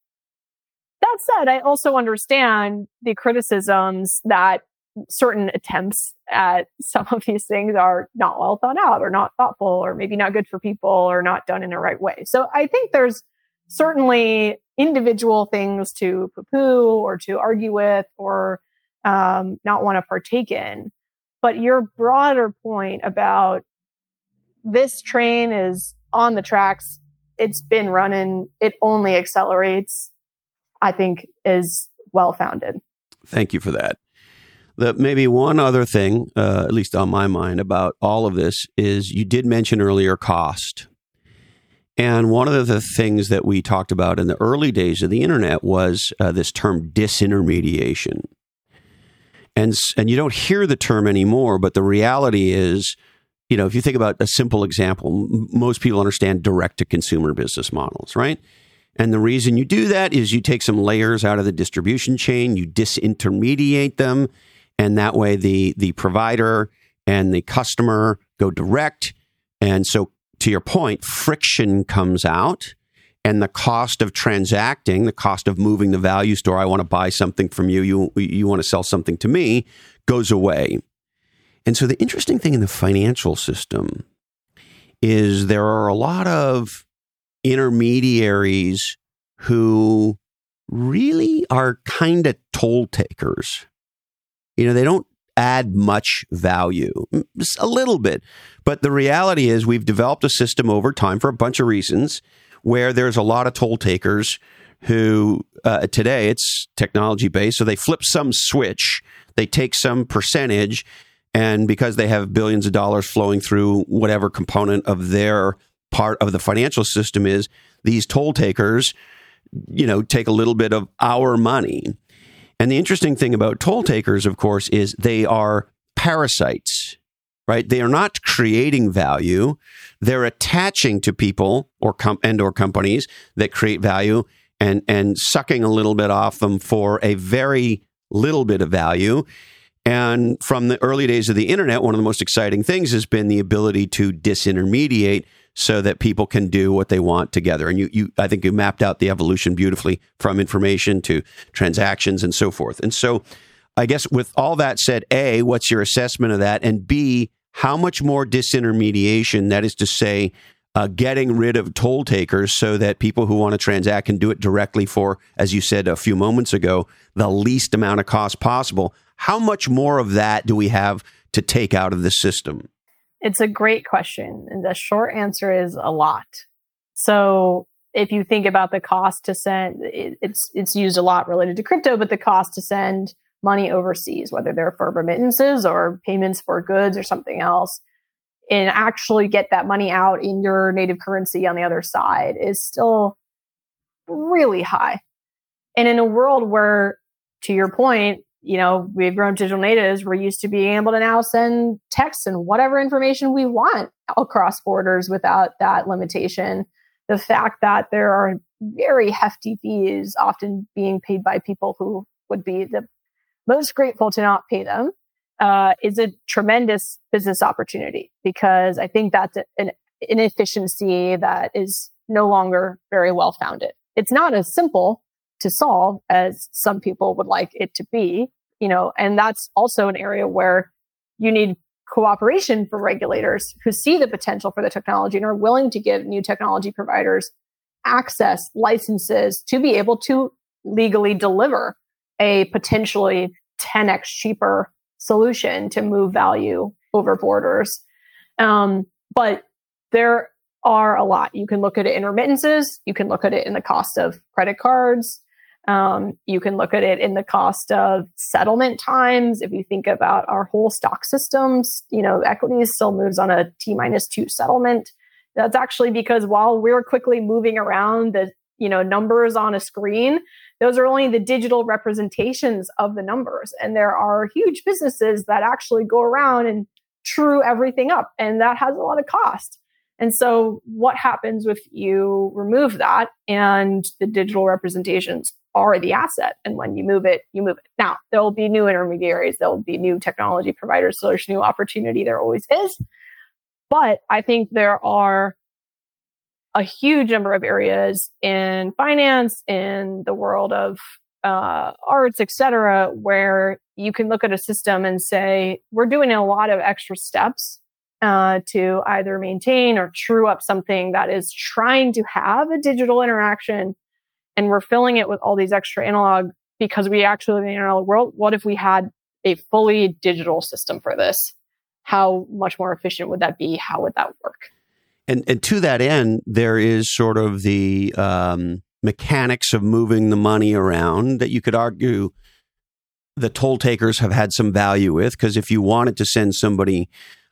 That said, I also understand the criticisms that certain attempts at some of these things are not well thought out or not thoughtful or maybe not good for people or not done in the right way. So I think there's certainly individual things to poo poo or to argue with or um, not want to partake in. But your broader point about this train is on the tracks, it's been running, it only accelerates, I think is well founded. Thank you for that. The, maybe one other thing, uh, at least on my mind, about all of this is you did mention earlier cost. And one of the things that we talked about in the early days of the internet was uh, this term disintermediation. And, and you don't hear the term anymore, but the reality is, you know, if you think about a simple example, most people understand direct to consumer business models, right? And the reason you do that is you take some layers out of the distribution chain, you disintermediate them, and that way the the provider and the customer go direct. And so to your point, friction comes out and the cost of transacting, the cost of moving the value store, I want to buy something from you, you you want to sell something to me, goes away. And so the interesting thing in the financial system is there are a lot of intermediaries who really are kind of toll takers. You know, they don't add much value, Just a little bit. But the reality is, we've developed a system over time for a bunch of reasons where there's a lot of toll takers who uh, today it's technology based. So they flip some switch, they take some percentage, and because they have billions of dollars flowing through whatever component of their part of the financial system is, these toll takers, you know, take a little bit of our money. And the interesting thing about toll takers, of course, is they are parasites, right? They are not creating value. They're attaching to people or com- and or companies that create value and and sucking a little bit off them for a very little bit of value. And from the early days of the internet, one of the most exciting things has been the ability to disintermediate so that people can do what they want together. And you, you, I think you mapped out the evolution beautifully from information to transactions and so forth. And so, I guess with all that said, A, what's your assessment of that? And B, how much more disintermediation, that is to say, uh, getting rid of toll takers so that people who want to transact can do it directly for, as you said a few moments ago, the least amount of cost possible. How much more of that do we have to take out of the system? It's a great question. And the short answer is a lot. So if you think about the cost to send, it, it's, it's used a lot related to crypto, but the cost to send money overseas, whether they're for remittances or payments for goods or something else, and actually get that money out in your native currency on the other side is still really high. And in a world where, to your point, you know, we've grown digital natives. We're used to being able to now send text and whatever information we want across borders without that limitation. The fact that there are very hefty fees often being paid by people who would be the most grateful to not pay them uh, is a tremendous business opportunity because I think that's an inefficiency that is no longer very well founded. It's not as simple to solve as some people would like it to be, you know, and that's also an area where you need cooperation from regulators who see the potential for the technology and are willing to give new technology providers access licenses to be able to legally deliver a potentially 10x cheaper solution to move value over borders. Um, but there are a lot. You can look at it in remittances. You can look at it in the cost of credit cards. Um, you can look at it in the cost of settlement times. If you think about our whole stock systems, you know, equities still moves on a T minus two settlement. That's actually because while we're quickly moving around the, you know, numbers on a screen, those are only the digital representations of the numbers. And there are huge businesses that actually go around and true everything up. And that has a lot of cost. And so what happens if you remove that and the digital representations are the asset? And when you move it, you move it. Now, there will be new intermediaries, there will be new technology providers, so there's new opportunity. There always is. But I think there are a huge number of areas in finance, in the world of uh, arts, etc., where you can look at a system and say, we're doing a lot of extra steps uh, to either maintain or true up something that is trying to have a digital interaction. And we're filling it with all these extra analog because we actually live in an analog world. What if we had a fully digital system for this? How much more efficient would that be? How would that work? And, and to that end, there is sort of the um, mechanics of moving the money around that you could argue the toll takers have had some value with. Because if you wanted to send somebody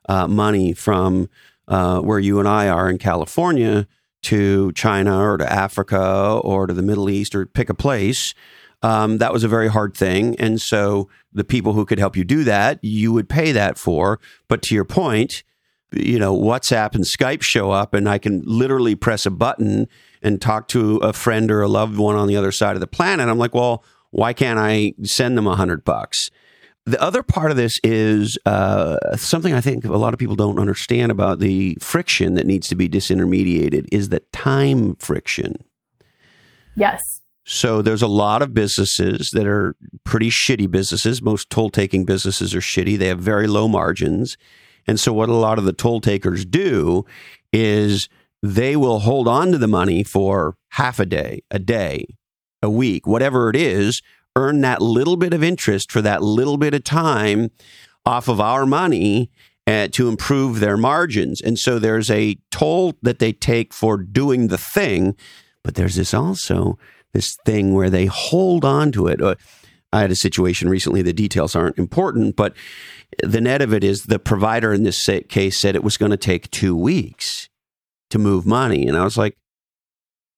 uh, money from uh, where you and I are in California to China or to Africa or to the Middle East or pick a place, um, that was a very hard thing. And so the people who could help you do that, you would pay that for. But to your point, you know, WhatsApp and Skype show up, and I can literally press a button and talk to a friend or a loved one on the other side of the planet. I'm like, well, why can't I send them a hundred bucks? The other part of this is uh, something I think a lot of people don't understand about the friction that needs to be disintermediated is the time friction. Yes. So there's a lot of businesses that are pretty shitty businesses. Most toll taking businesses are shitty. They have very low margins. And so what a lot of the toll takers do is they will hold on to the money for half a day, a day, a week, whatever it is, earn that little bit of interest for that little bit of time off of our money uh, to improve their margins. And so there's a toll that they take for doing the thing, but there's this also this thing where they hold on to it. Uh, I had a situation recently, the details aren't important, but the net of it is the provider in this case said it was going to take two weeks to move money. And I was like,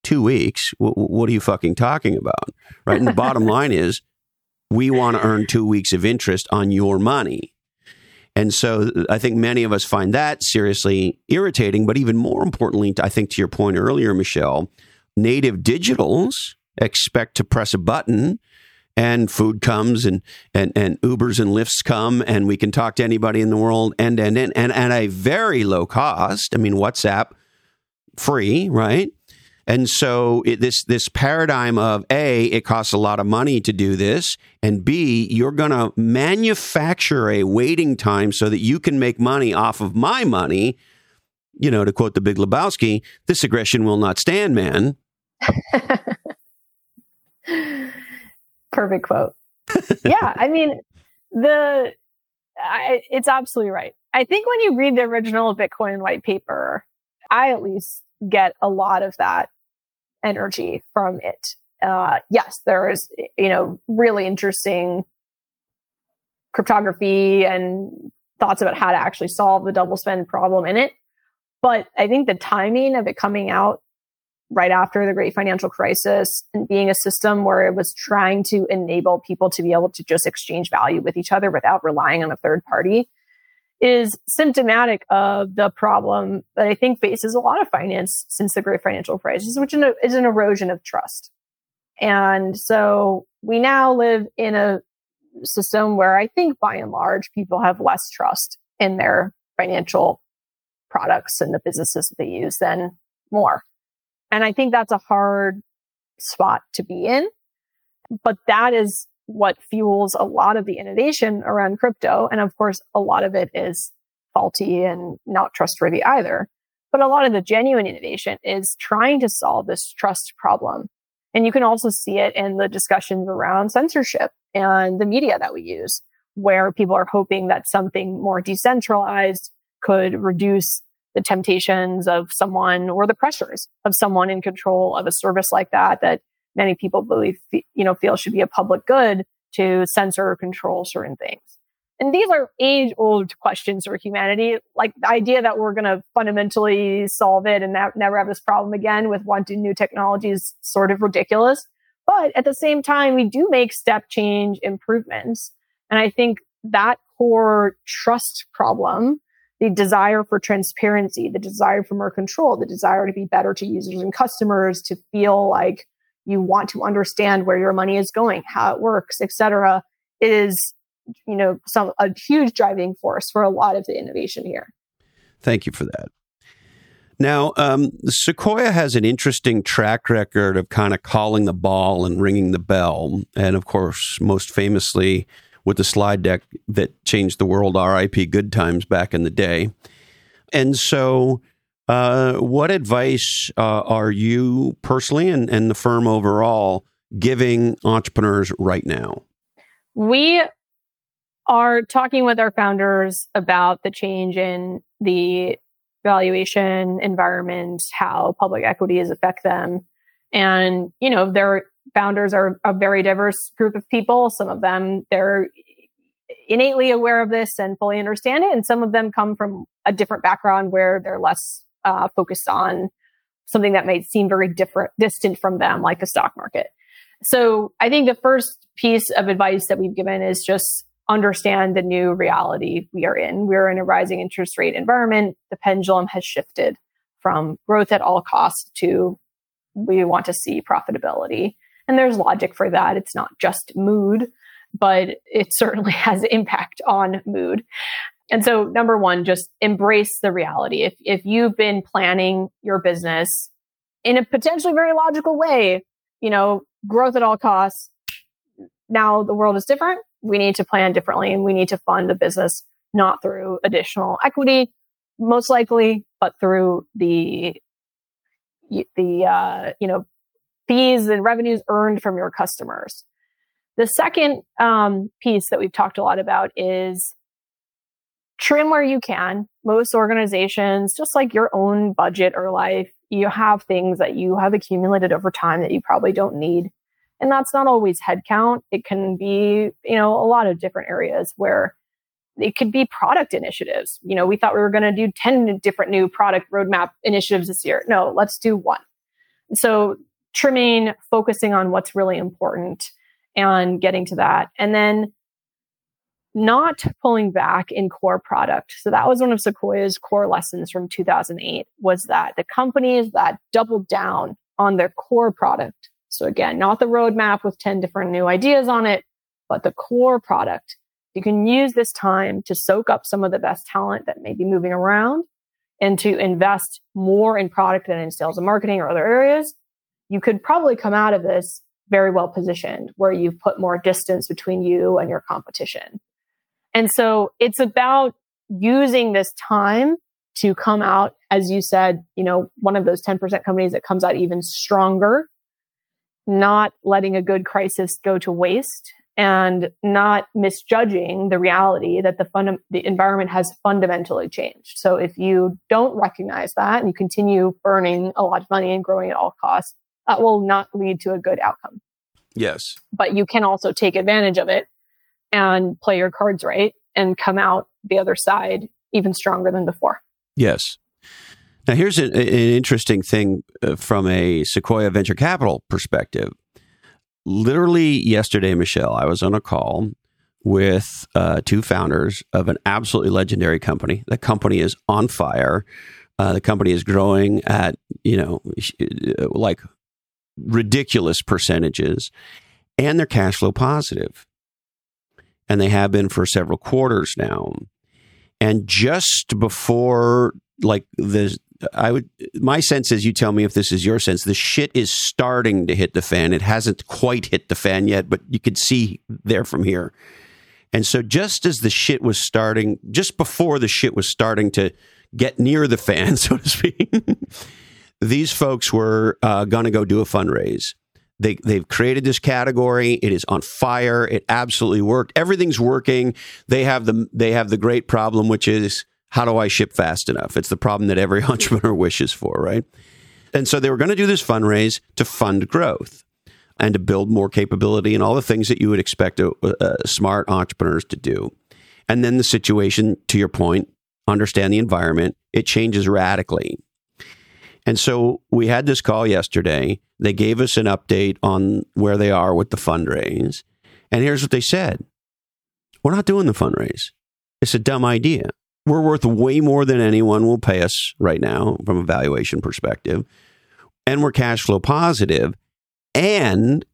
two weeks? W- what are you fucking talking about? Right. And the bottom line is we want to earn two weeks of interest on your money. And so I think many of us find that seriously irritating. But even more importantly, I think to your point earlier, Michelle, native digitals expect to press a button and food comes and, and, and Ubers and Lyfts come and we can talk to anybody in the world and, and, and, and at a very low cost. I mean, WhatsApp free, right? And so it, this this paradigm of a it costs a lot of money to do this, and b you're going to manufacture a waiting time so that you can make money off of my money. You know, to quote the Big Lebowski, this aggression will not stand, man. Perfect quote. yeah, I mean the I, it's absolutely right. I think when you read the original Bitcoin white paper, I at least get a lot of that energy from it. Uh, yes, there is, you know, really interesting cryptography and thoughts about how to actually solve the double spend problem in it. But I think the timing of it coming out right after the great financial crisis and being a system where it was trying to enable people to be able to just exchange value with each other without relying on a third party is symptomatic of the problem that I think faces a lot of finance since the great financial crisis, which is an erosion of trust. And so we now live in a system where I think by and large people have less trust in their financial products and the businesses that they use than more. And I think that's a hard spot to be in. But that is what fuels a lot of the innovation around crypto. And of course, a lot of it is faulty and not trustworthy either. But a lot of the genuine innovation is trying to solve this trust problem. And you can also see it in the discussions around censorship and the media that we use, where people are hoping that something more decentralized could reduce the temptations of someone or the pressures of someone in control of a service like that, that many people believe, you know, feel should be a public good to censor or control certain things. And these are age old questions for humanity. Like the idea that we're going to fundamentally solve it and never have this problem again with wanting new technology is sort of ridiculous. But at the same time, we do make step change improvements. And I think that core trust problem, the desire for transparency, the desire for more control, the desire to be better to users and customers, to feel like you want to understand where your money is going, how it works, etc., is you know some a huge driving force for a lot of the innovation here. Thank you for that. Now, um, Sequoia has an interesting track record of kind of calling the ball and ringing the bell. And of course, most famously with the slide deck that changed the world, RIP Good Times back in the day. And so, uh, what advice uh, are you personally and, and the firm overall giving entrepreneurs right now? We are talking with our founders about the change in the valuation environment, how public equities affect them. And, you know, their founders are a very diverse group of people. Some of them, they're innately aware of this and fully understand it. And some of them come from a different background where they're less uh, focused on something that might seem very different, distant from them, like the stock market. So I think the first piece of advice that we've given is just understand the new reality we are in. We're in a rising interest rate environment. The pendulum has shifted from growth at all costs to we want to see profitability. And there's logic for that. It's not just mood, but it certainly has impact on mood. And so number one, just embrace the reality. If if you've been planning your business in a potentially very logical way, you know, growth at all costs, now the world is different. We need to plan differently and we need to fund the business not through additional equity, most likely, but through the the uh, you know fees and revenues earned from your customers. The second um, piece that we've talked a lot about is trim where you can. Most organizations, just like your own budget or life, you have things that you have accumulated over time that you probably don't need. And that's not always headcount. It can be, you know, a lot of different areas where it could be product initiatives. You know, we thought we were going to do 10 different new product roadmap initiatives this year. No, let's do one. So trimming, focusing on what's really important and getting to that. And then not pulling back in core product. So that was one of Sequoia's core lessons from 2008 was that the companies that doubled down on their core product so again, not the roadmap with 10 different new ideas on it, but the core product. You can use this time to soak up some of the best talent that may be moving around and to invest more in product than in sales and marketing or other areas. You could probably come out of this very well positioned where you've put more distance between you and your competition. And so it's about using this time to come out, as you said, you know, one of those 10% companies that comes out even stronger not letting a good crisis go to waste and not misjudging the reality that the fund- the environment has fundamentally changed. So if you don't recognize that and you continue burning a lot of money and growing at all costs, that will not lead to a good outcome. Yes. But you can also take advantage of it and play your cards right and come out the other side even stronger than before. Yes. Now, here's an, an interesting thing uh, from a Sequoia venture capital perspective. Literally yesterday, Michelle, I was on a call with uh, two founders of an absolutely legendary company. The company is on fire. Uh, the company is growing at you know uh, like ridiculous percentages, and they're cash flow positive, and they have been for several quarters now. And just before like the I would my sense is you tell me if this is your sense the shit is starting to hit the fan. It hasn't quite hit the fan yet but you could see there from here. And so just as the shit was starting just before the shit was starting to get near the fan so to speak these folks were uh, going to go do a fundraise they, they've created this category. It is on fire. It absolutely worked. Everything's working. They have the they have the great problem, which is how do I ship fast enough? It's the problem that every entrepreneur wishes for, right? And so they were going to do this fundraise to fund growth and to build more capability and all the things that you would expect a, a smart entrepreneurs to do. And then the situation, to your point, understand the environment, it changes radically. And so we had this call yesterday. They gave us an update on where they are with the fundraise. And here's what they said We're not doing the fundraise. It's a dumb idea we're worth way more than anyone will pay us right now from a valuation perspective. And we're cash flow positive. And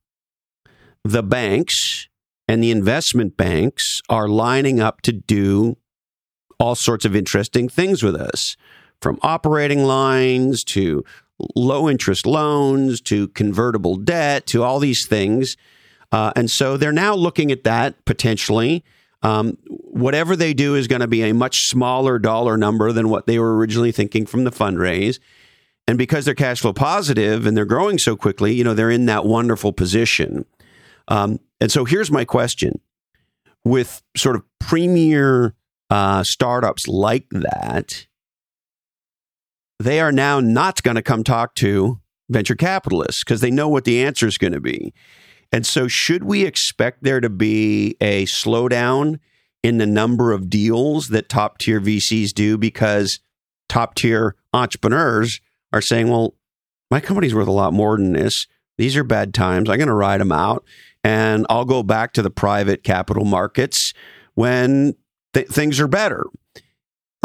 the banks and the investment banks are lining up to do all sorts of interesting things with us from operating lines to low interest loans to convertible debt to all these things. Uh, and so they're now looking at that potentially. Um, whatever they do is going to be a much smaller dollar number than what they were originally thinking from the fundraise. And because they're cash flow positive and they're growing so quickly, you know, they're in that wonderful position. Um, and so here's my question with sort of premier uh, startups like that, they are now not going to come talk to venture capitalists because they know what the answer is going to be. And so, should we expect there to be a slowdown in the number of deals that top tier VCs do because top tier entrepreneurs are saying, well, my company's worth a lot more than this. These are bad times. I'm going to ride them out and I'll go back to the private capital markets when th- things are better.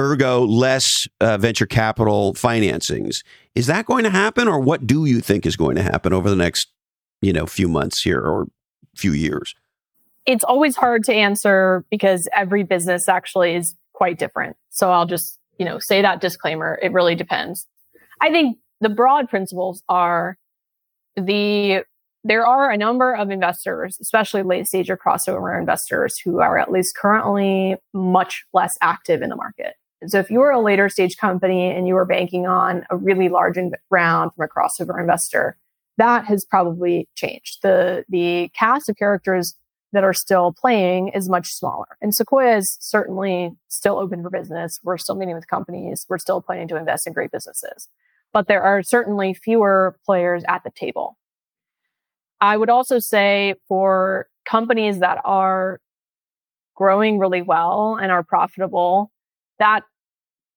Ergo, less uh, venture capital financings. Is that going to happen, or what do you think is going to happen over the next, you know, few months here or few years? It's always hard to answer because every business actually is quite different. So I'll just, you know, say that disclaimer. It really depends. I think the broad principles are the there are a number of investors, especially late stage or crossover investors, who are at least currently much less active in the market. So if you're a later stage company and you are banking on a really large round from a crossover investor, that has probably changed. The the cast of characters that are still playing is much smaller. And Sequoia is certainly still open for business. We're still meeting with companies. We're still planning to invest in great businesses. But there are certainly fewer players at the table. I would also say for companies that are growing really well and are profitable, that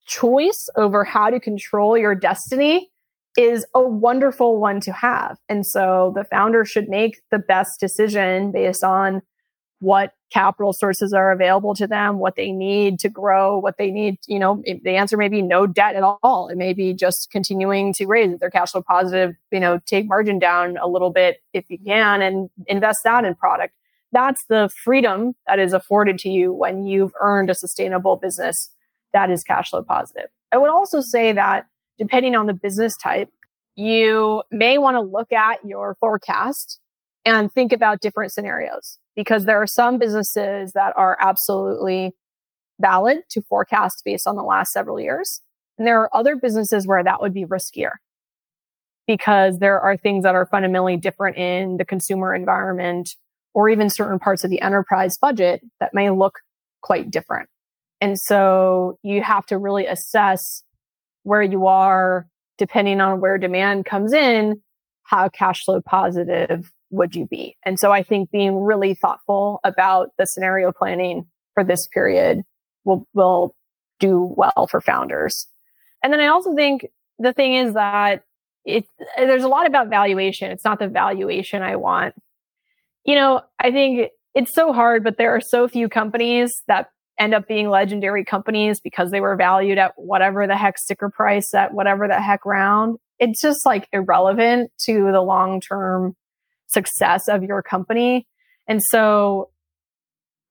choice over how to control your destiny is a wonderful one to have. And so the founder should make the best decision based on what capital sources are available to them, what they need to grow, what they need, you know, the answer may be no debt at all. It may be just continuing to raise if they're cash flow positive, you know, take margin down a little bit if you can and invest that in product. That's the freedom that is afforded to you when you've earned a sustainable business that is cash flow positive. I would also say that depending on the business type, you may want to look at your forecast and think about different scenarios because there are some businesses that are absolutely valid to forecast based on the last several years. And there are other businesses where that would be riskier because there are things that are fundamentally different in the consumer environment or even certain parts of the enterprise budget that may look quite different. And so you have to really assess where you are depending on where demand comes in, how cash flow positive would you be? And so I think being really thoughtful about the scenario planning for this period will, will do well for founders. And then I also think the thing is that it, there's a lot about valuation. It's not the valuation I want. You know, I think it's so hard, but there are so few companies that end up being legendary companies because they were valued at whatever the heck sticker price at whatever the heck round. It's just like irrelevant to the long term success of your company. And so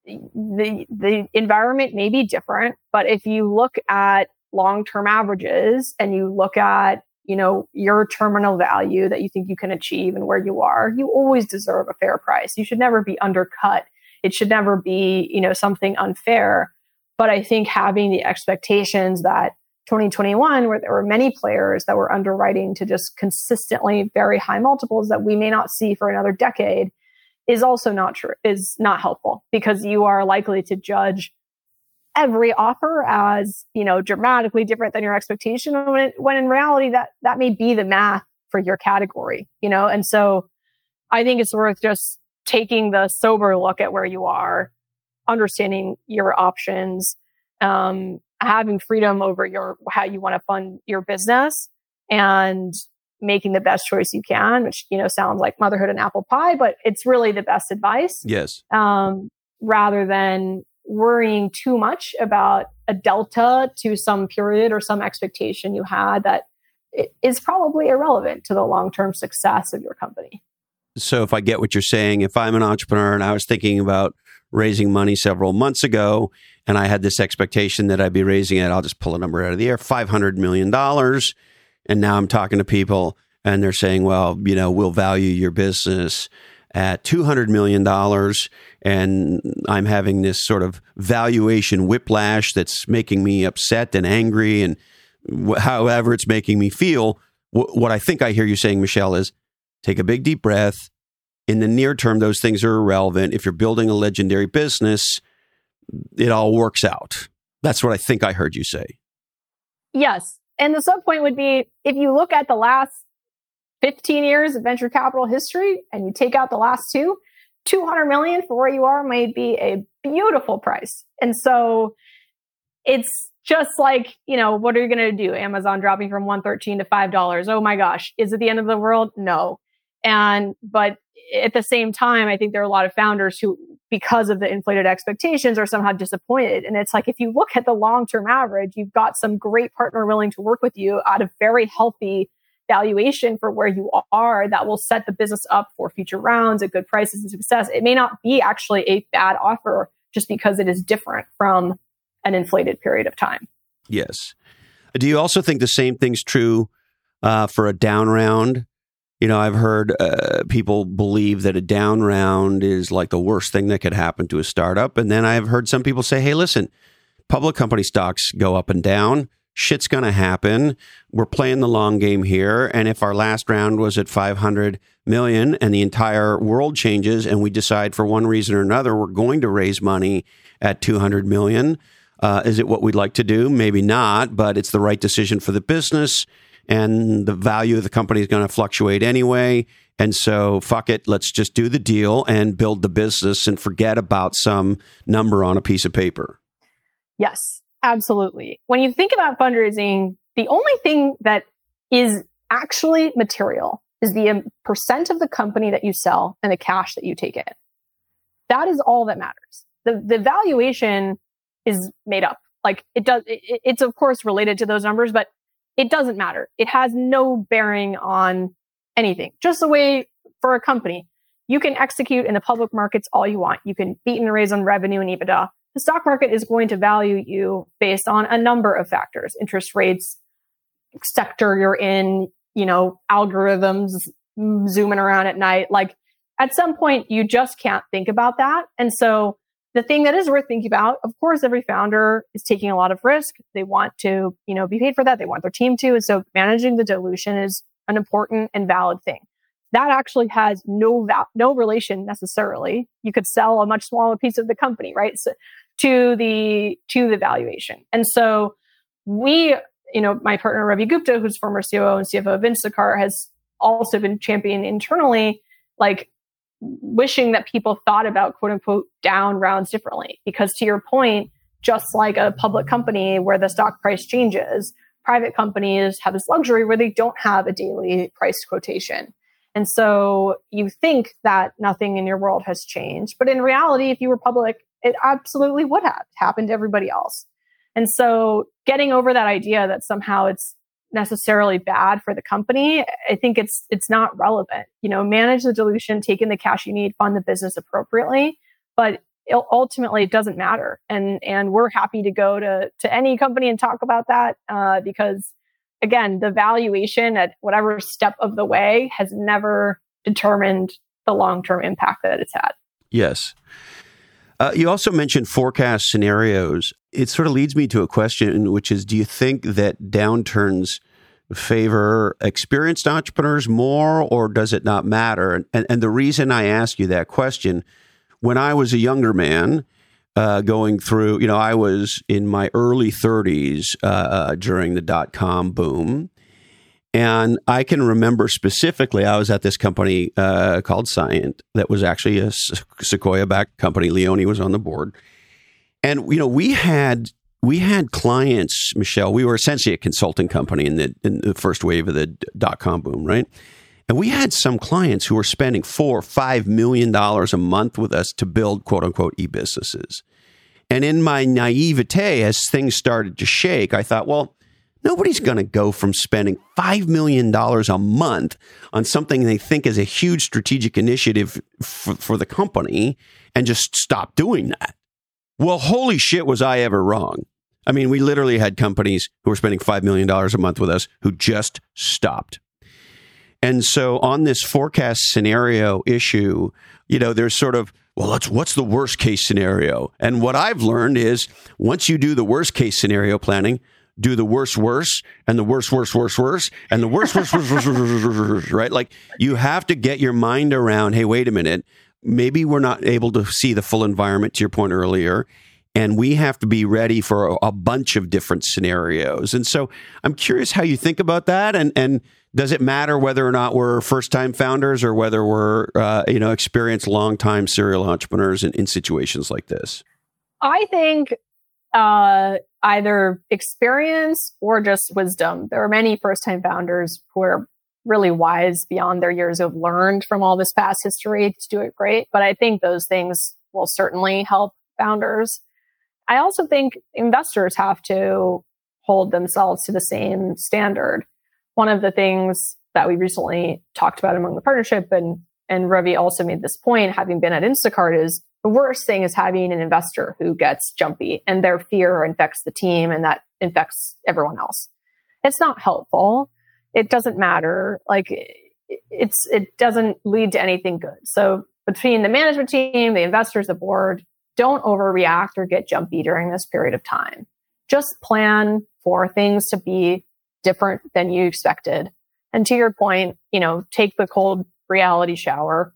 the the environment may be different, but if you look at long-term averages and you look at, you know, your terminal value that you think you can achieve and where you are, you always deserve a fair price. You should never be undercut. It should never be, you know, something unfair. But I think having the expectations that 2021 where there were many players that were underwriting to just consistently very high multiples that we may not see for another decade is also not true is not helpful because you are likely to judge every offer as you know dramatically different than your expectation when, it, when in reality that that may be the math for your category you know and so i think it's worth just taking the sober look at where you are understanding your options um, having freedom over your how you want to fund your business and making the best choice you can, which you know sounds like motherhood and apple pie, but it's really the best advice. Yes. Um, rather than worrying too much about a delta to some period or some expectation you had that is probably irrelevant to the long term success of your company. So, if I get what you're saying, if I'm an entrepreneur and I was thinking about raising money several months ago, and I had this expectation that I'd be raising it. I'll just pull a number out of the air, five hundred million dollars, and now I'm talking to people, and they're saying, "Well, you know, we'll value your business." At $200 million, and I'm having this sort of valuation whiplash that's making me upset and angry, and however it's making me feel. Wh- what I think I hear you saying, Michelle, is take a big deep breath. In the near term, those things are irrelevant. If you're building a legendary business, it all works out. That's what I think I heard you say. Yes. And the sub point would be if you look at the last 15 years of venture capital history and you take out the last two, 200 million for where you are may be a beautiful price. And so it's just like, you know, what are you going to do? Amazon dropping from 113 to $5. Oh my gosh. Is it the end of the world? No. And, but at the same time, I think there are a lot of founders who, because of the inflated expectations, are somehow disappointed. And it's like, if you look at the long term average, you've got some great partner willing to work with you at a very healthy valuation for where you are that will set the business up for future rounds at good prices and success. It may not be actually a bad offer just because it is different from an inflated period of time. Yes. Do you also think the same thing's true uh, for a down round? You know, I've heard uh, people believe that a down round is like the worst thing that could happen to a startup. And then I've heard some people say, hey, listen, public company stocks go up and down shit's going to happen. We're playing the long game here. And if our last round was at 500 million and the entire world changes and we decide for one reason or another we're going to raise money at 200 million, uh, is it what we'd like to do? Maybe not, but it's the right decision for the business. And the value of the company is going to fluctuate anyway. And so, fuck it, let's just do the deal and build the business and forget about some number on a piece of paper. Yes, Absolutely. When you think about fundraising, the only thing that is actually material is the um, percent of the company that you sell and the cash that you take in. That is all that matters. The, the valuation is made up. Like it does, it, it's of course related to those numbers, but it doesn't matter. It has no bearing on anything. Just the way for a company, you can execute in the public markets all you want. You can beat and raise on revenue and EBITDA the stock market is going to value you based on a number of factors interest rates sector you're in you know algorithms zooming around at night like at some point you just can't think about that and so the thing that is worth thinking about of course every founder is taking a lot of risk. They want to you know be paid for that. They want their team to. And so managing the dilution is an important and valid thing. That actually has no val- no relation necessarily. You could sell a much smaller piece of the company right so to the to the valuation. And so we, you know, my partner Ravi Gupta, who's former COO and CFO of Instacart, has also been championing internally, like wishing that people thought about quote unquote down rounds differently. Because to your point, just like a public company where the stock price changes, private companies have this luxury where they don't have a daily price quotation. And so you think that nothing in your world has changed. But in reality, if you were public, it absolutely would have happened to everybody else. And so getting over that idea that somehow it's necessarily bad for the company, I think it's it's not relevant. You know, manage the dilution, take in the cash you need, fund the business appropriately, but it, ultimately it doesn't matter. And and we're happy to go to to any company and talk about that uh, because again, the valuation at whatever step of the way has never determined the long term impact that it's had. Yes. Uh, you also mentioned forecast scenarios. It sort of leads me to a question, which is do you think that downturns favor experienced entrepreneurs more, or does it not matter? And, and the reason I ask you that question, when I was a younger man, uh, going through, you know, I was in my early 30s uh, uh, during the dot com boom. And I can remember specifically, I was at this company uh, called Scient that was actually a Sequoia backed company. Leone was on the board. And, you know, we had we had clients, Michelle. We were essentially a consulting company in the in the first wave of the dot com boom, right? And we had some clients who were spending four, five million dollars a month with us to build quote unquote e businesses. And in my naivete, as things started to shake, I thought, well, Nobody's going to go from spending $5 million a month on something they think is a huge strategic initiative for, for the company and just stop doing that. Well, holy shit, was I ever wrong. I mean, we literally had companies who were spending $5 million a month with us who just stopped. And so on this forecast scenario issue, you know, there's sort of, well, let's, what's the worst case scenario? And what I've learned is once you do the worst case scenario planning, do the worst worse and the worst worst worst worse and the worst worst worst right? Like you have to get your mind around, hey, wait a minute, maybe we're not able to see the full environment to your point earlier and we have to be ready for a, a, bunch of different scenarios. And so I'm curious how you think about that, and and does it matter whether or not we're first time founders or whether we're uh, you know experienced long time serial entrepreneurs in, in situations like this? I think uh, either experience or just wisdom. There are many first time founders who are really wise beyond their years of learned from all this past history to do it great. But I think those things will certainly help founders. I also think investors have to hold themselves to the same standard. One of the things that we recently talked about among the partnership and and Ravi also made this point, having been at Instacart, is the worst thing is having an investor who gets jumpy and their fear infects the team and that infects everyone else. It's not helpful. It doesn't matter. Like it's, it doesn't lead to anything good. So between the management team, the investors, the board, don't overreact or get jumpy during this period of time. Just plan for things to be different than you expected. And to your point, you know, take the cold reality shower,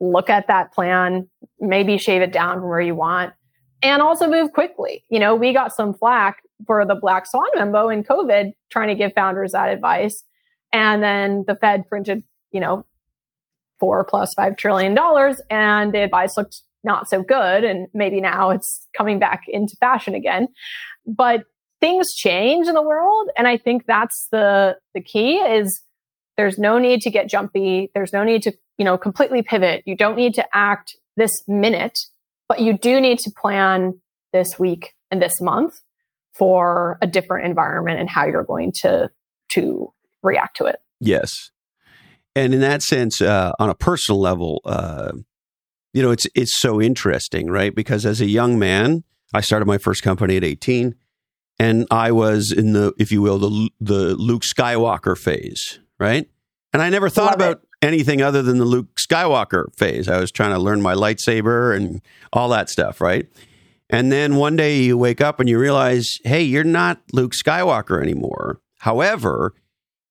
look at that plan, maybe shave it down from where you want, and also move quickly. You know, we got some flack for the Black Swan memo in COVID trying to give founders that advice. And then the Fed printed, you know, four plus five trillion dollars and the advice looked not so good. And maybe now it's coming back into fashion again. But things change in the world. And I think that's the, the key is there's no need to get jumpy. There's no need to, you know, completely pivot. You don't need to act this minute, but you do need to plan this week and this month for a different environment and how you're going to, to react to it. Yes. And in that sense, uh, on a personal level, uh, you know, it's it's so interesting, right? Because as a young man, I started my first company at 18, and I was in the, if you will, the the Luke Skywalker phase, right? And I never thought Love about it. Anything other than the Luke Skywalker phase. I was trying to learn my lightsaber and all that stuff, right? And then one day you wake up and you realize, hey, you're not Luke Skywalker anymore. However,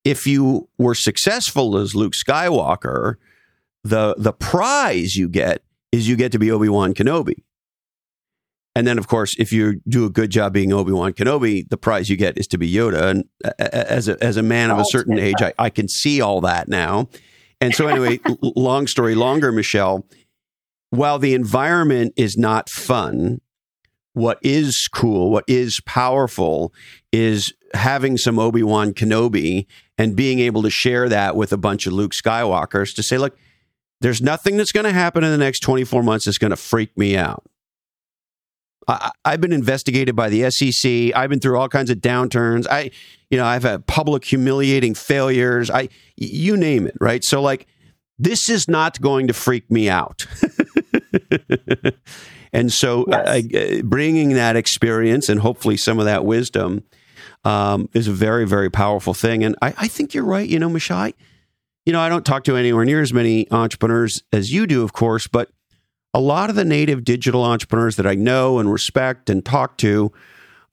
if you were successful as Luke Skywalker, the the prize you get is you get to be Obi Wan Kenobi. And then, of course, if you do a good job being Obi Wan Kenobi, the prize you get is to be Yoda. And as a, as a man of a certain age, I, I can see all that now. And so, anyway, long story longer, Michelle, while the environment is not fun, what is cool, what is powerful is having some Obi Wan Kenobi and being able to share that with a bunch of Luke Skywalkers to say, look, there's nothing that's going to happen in the next 24 months that's going to freak me out. I, have been investigated by the SEC. I've been through all kinds of downturns. I, you know, I've had public humiliating failures. I, you name it, right? So, like, this is not going to freak me out. and so, yes. I, bringing that experience and hopefully some of that wisdom um, is a very, very powerful thing. And I, I think you're right. You know, Michelle, I, you know, I don't talk to anywhere near as many entrepreneurs as you do, of course, but a lot of the native digital entrepreneurs that I know and respect and talk to,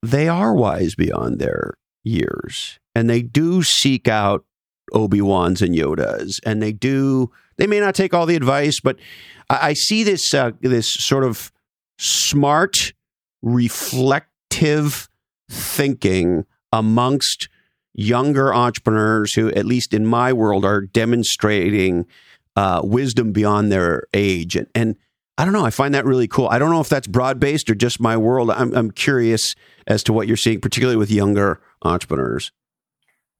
they are wise beyond their years. And they do seek out Obi-Wans and Yodas. And they do, they may not take all the advice, but I, I see this, uh, this sort of smart, reflective thinking amongst younger entrepreneurs who, at least in my world, are demonstrating uh, wisdom beyond their age. And, and I don't know. I find that really cool. I don't know if that's broad based or just my world. I'm, I'm curious as to what you're seeing, particularly with younger entrepreneurs.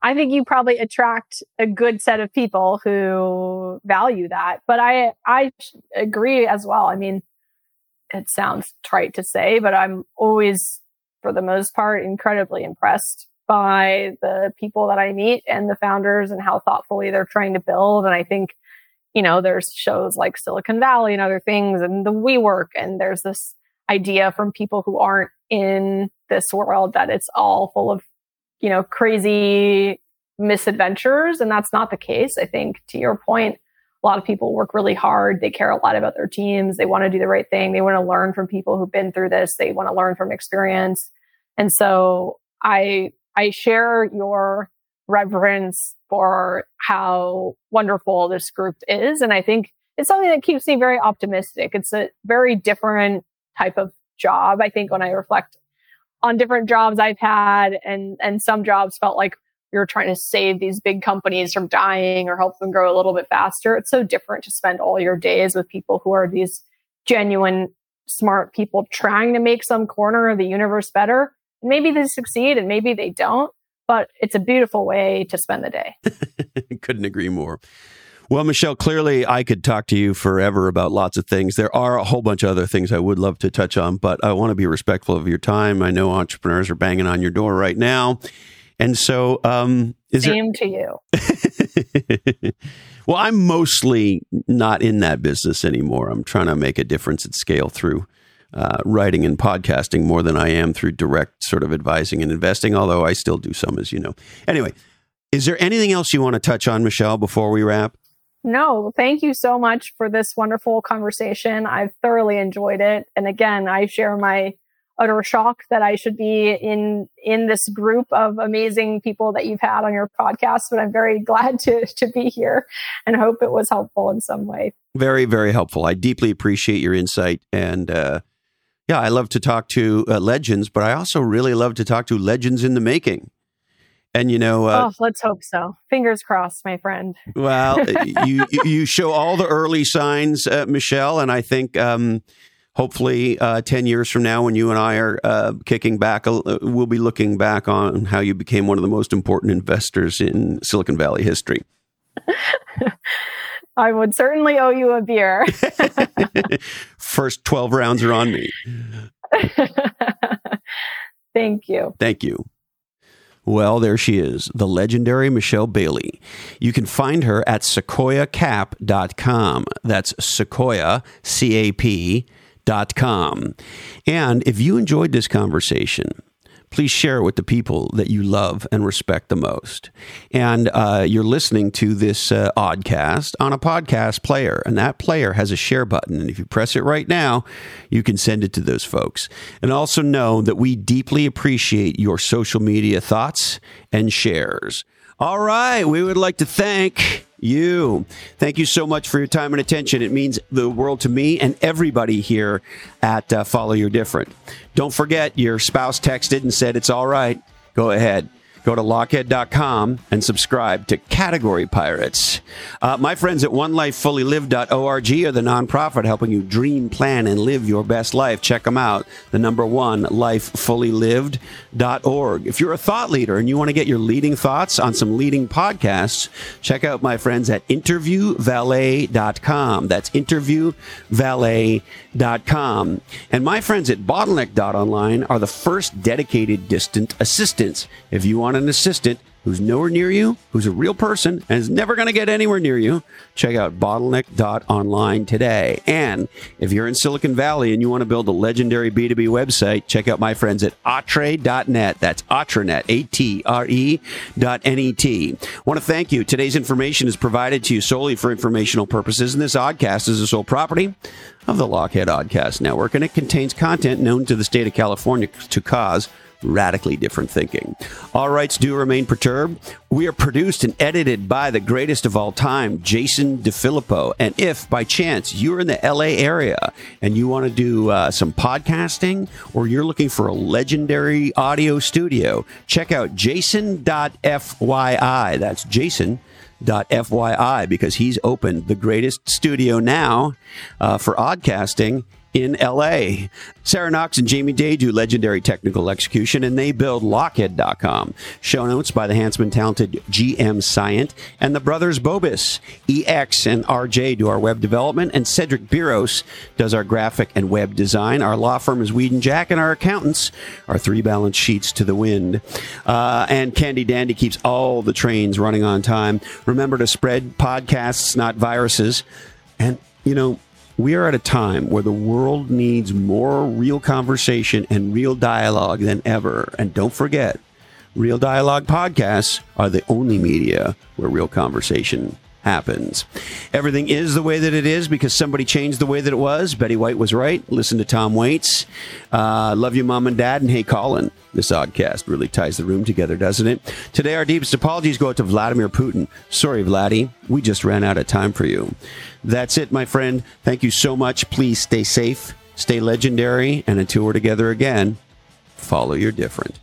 I think you probably attract a good set of people who value that. But I I agree as well. I mean, it sounds trite to say, but I'm always, for the most part, incredibly impressed by the people that I meet and the founders and how thoughtfully they're trying to build. And I think, you know, there's shows like Silicon Valley and other things and the WeWork. And there's this idea from people who aren't in this world that it's all full of, you know, crazy misadventures. And that's not the case. I think to your point, a lot of people work really hard. They care a lot about their teams. They want to do the right thing. They want to learn from people who've been through this. They want to learn from experience. And so I, I share your reverence for how wonderful this group is. And I think it's something that keeps me very optimistic. It's a very different type of job. I think when I reflect on different jobs I've had and, and some jobs felt like you're trying to save these big companies from dying or help them grow a little bit faster. It's so different to spend all your days with people who are these genuine, smart people trying to make some corner of the universe better. Maybe they succeed and maybe they don't, but it's a beautiful way to spend the day. Couldn't agree more. Well, Michelle, clearly I could talk to you forever about lots of things. There are a whole bunch of other things I would love to touch on, but I want to be respectful of your time. I know entrepreneurs are banging on your door right now. And so, um, is Same there... to you. well, I'm mostly not in that business anymore. I'm trying to make a difference at scale through uh, writing and podcasting more than I am through direct sort of advising and investing, although I still do some, as you know. Anyway, is there anything else you want to touch on, Michelle, before we wrap? No, thank you so much for this wonderful conversation. I've thoroughly enjoyed it. And again, I share my utter shock that I should be in in this group of amazing people that you've had on your podcast. But I'm very glad to to be here and hope it was helpful in some way. Very, very helpful. I deeply appreciate your insight and. Uh, yeah, I love to talk to uh, legends, but I also really love to talk to legends in the making. And you know, uh, oh, let's hope so. Fingers crossed, my friend. well, you you show all the early signs, uh, Michelle, and I think um, hopefully uh, 10 years from now when you and i are uh, kicking back uh, we'll be looking back on how you became one of the most important investors in silicon valley history i would certainly owe you a beer first 12 rounds are on me thank you thank you well, there she is, the legendary Michelle Bailhe. You can find her at sequoiacap.com. That's Sequoia, C A P dot com. And if you enjoyed this conversation, please share it with the people that you love and respect the most. And uh, you're listening to this uh, oddcast on a podcast player, and that player has a share button. And if you press it right now, you can send it to those folks. And also know that we deeply appreciate your social media thoughts and shares. All right, we would like to thank you. Thank you so much for your time and attention. It means the world to me and everybody here at uh, Follow Your Different. Don't forget, your spouse texted and said it's all right. Go ahead. Go to lochhead.com and subscribe to Category Pirates. Uh, my friends at onelifefullylived.org are the nonprofit helping you dream, plan, and live your best life. Check them out. The number one, lifefullylived.org. If you're a thought leader and you want to get your leading thoughts on some leading podcasts, check out my friends at interviewvalet.com. That's interviewvalet.com. And my friends at bottleneck.online are the first dedicated distant assistants. If you want want an assistant who's nowhere near you, who's a real person, and is never going to get anywhere near you, check out bottleneck.online today. And if you're in Silicon Valley and you want to build a legendary B2B website, check out my friends at atre.net. That's atrenet, A-T-R-E dot N-E-T. Want to thank you. Today's information is provided to you solely for informational purposes, and this oddcast is the sole property of the Lochhead Oddcast Network, and it contains content known to the state of California to cause radically different thinking. All rights do remain perturbed. We are produced and edited by the greatest of all time, Jason DeFilippo. And if by chance you're in the LA area and you want to do uh, some podcasting or you're looking for a legendary audio studio, check out jason.fyi. That's Jason. FYI because he's opened the greatest studio now uh, for oddcasting in LA. Sarah Knox and Jamie Day do legendary technical execution and they build lochhead.com. Show notes by the handsome talented GM Scient and the brothers Bobis. EX and RJ do our web development and Cedric Biros does our graphic and web design. Our law firm is Weed and Jack and our accountants are three balance sheets to the wind. Uh, and Candy Dandy keeps all the trains running on time. Remember to spread podcasts, not viruses. And, you know, we are at a time where the world needs more real conversation and real dialogue than ever. And don't forget, Real Dialogue podcasts are the only media where real conversation happens. Everything is the way that it is because somebody changed the way that it was. Betty White was right. Listen to Tom Waits. Uh, love you, mom and dad. And hey, Colin. This oddcast really ties the room together, doesn't it? Today, our deepest apologies go out to Vladimir Putin. Sorry, Vladdy. We just ran out of time for you. That's it, my friend. Thank you so much. Please stay safe, stay legendary, and until we're together again, follow your different.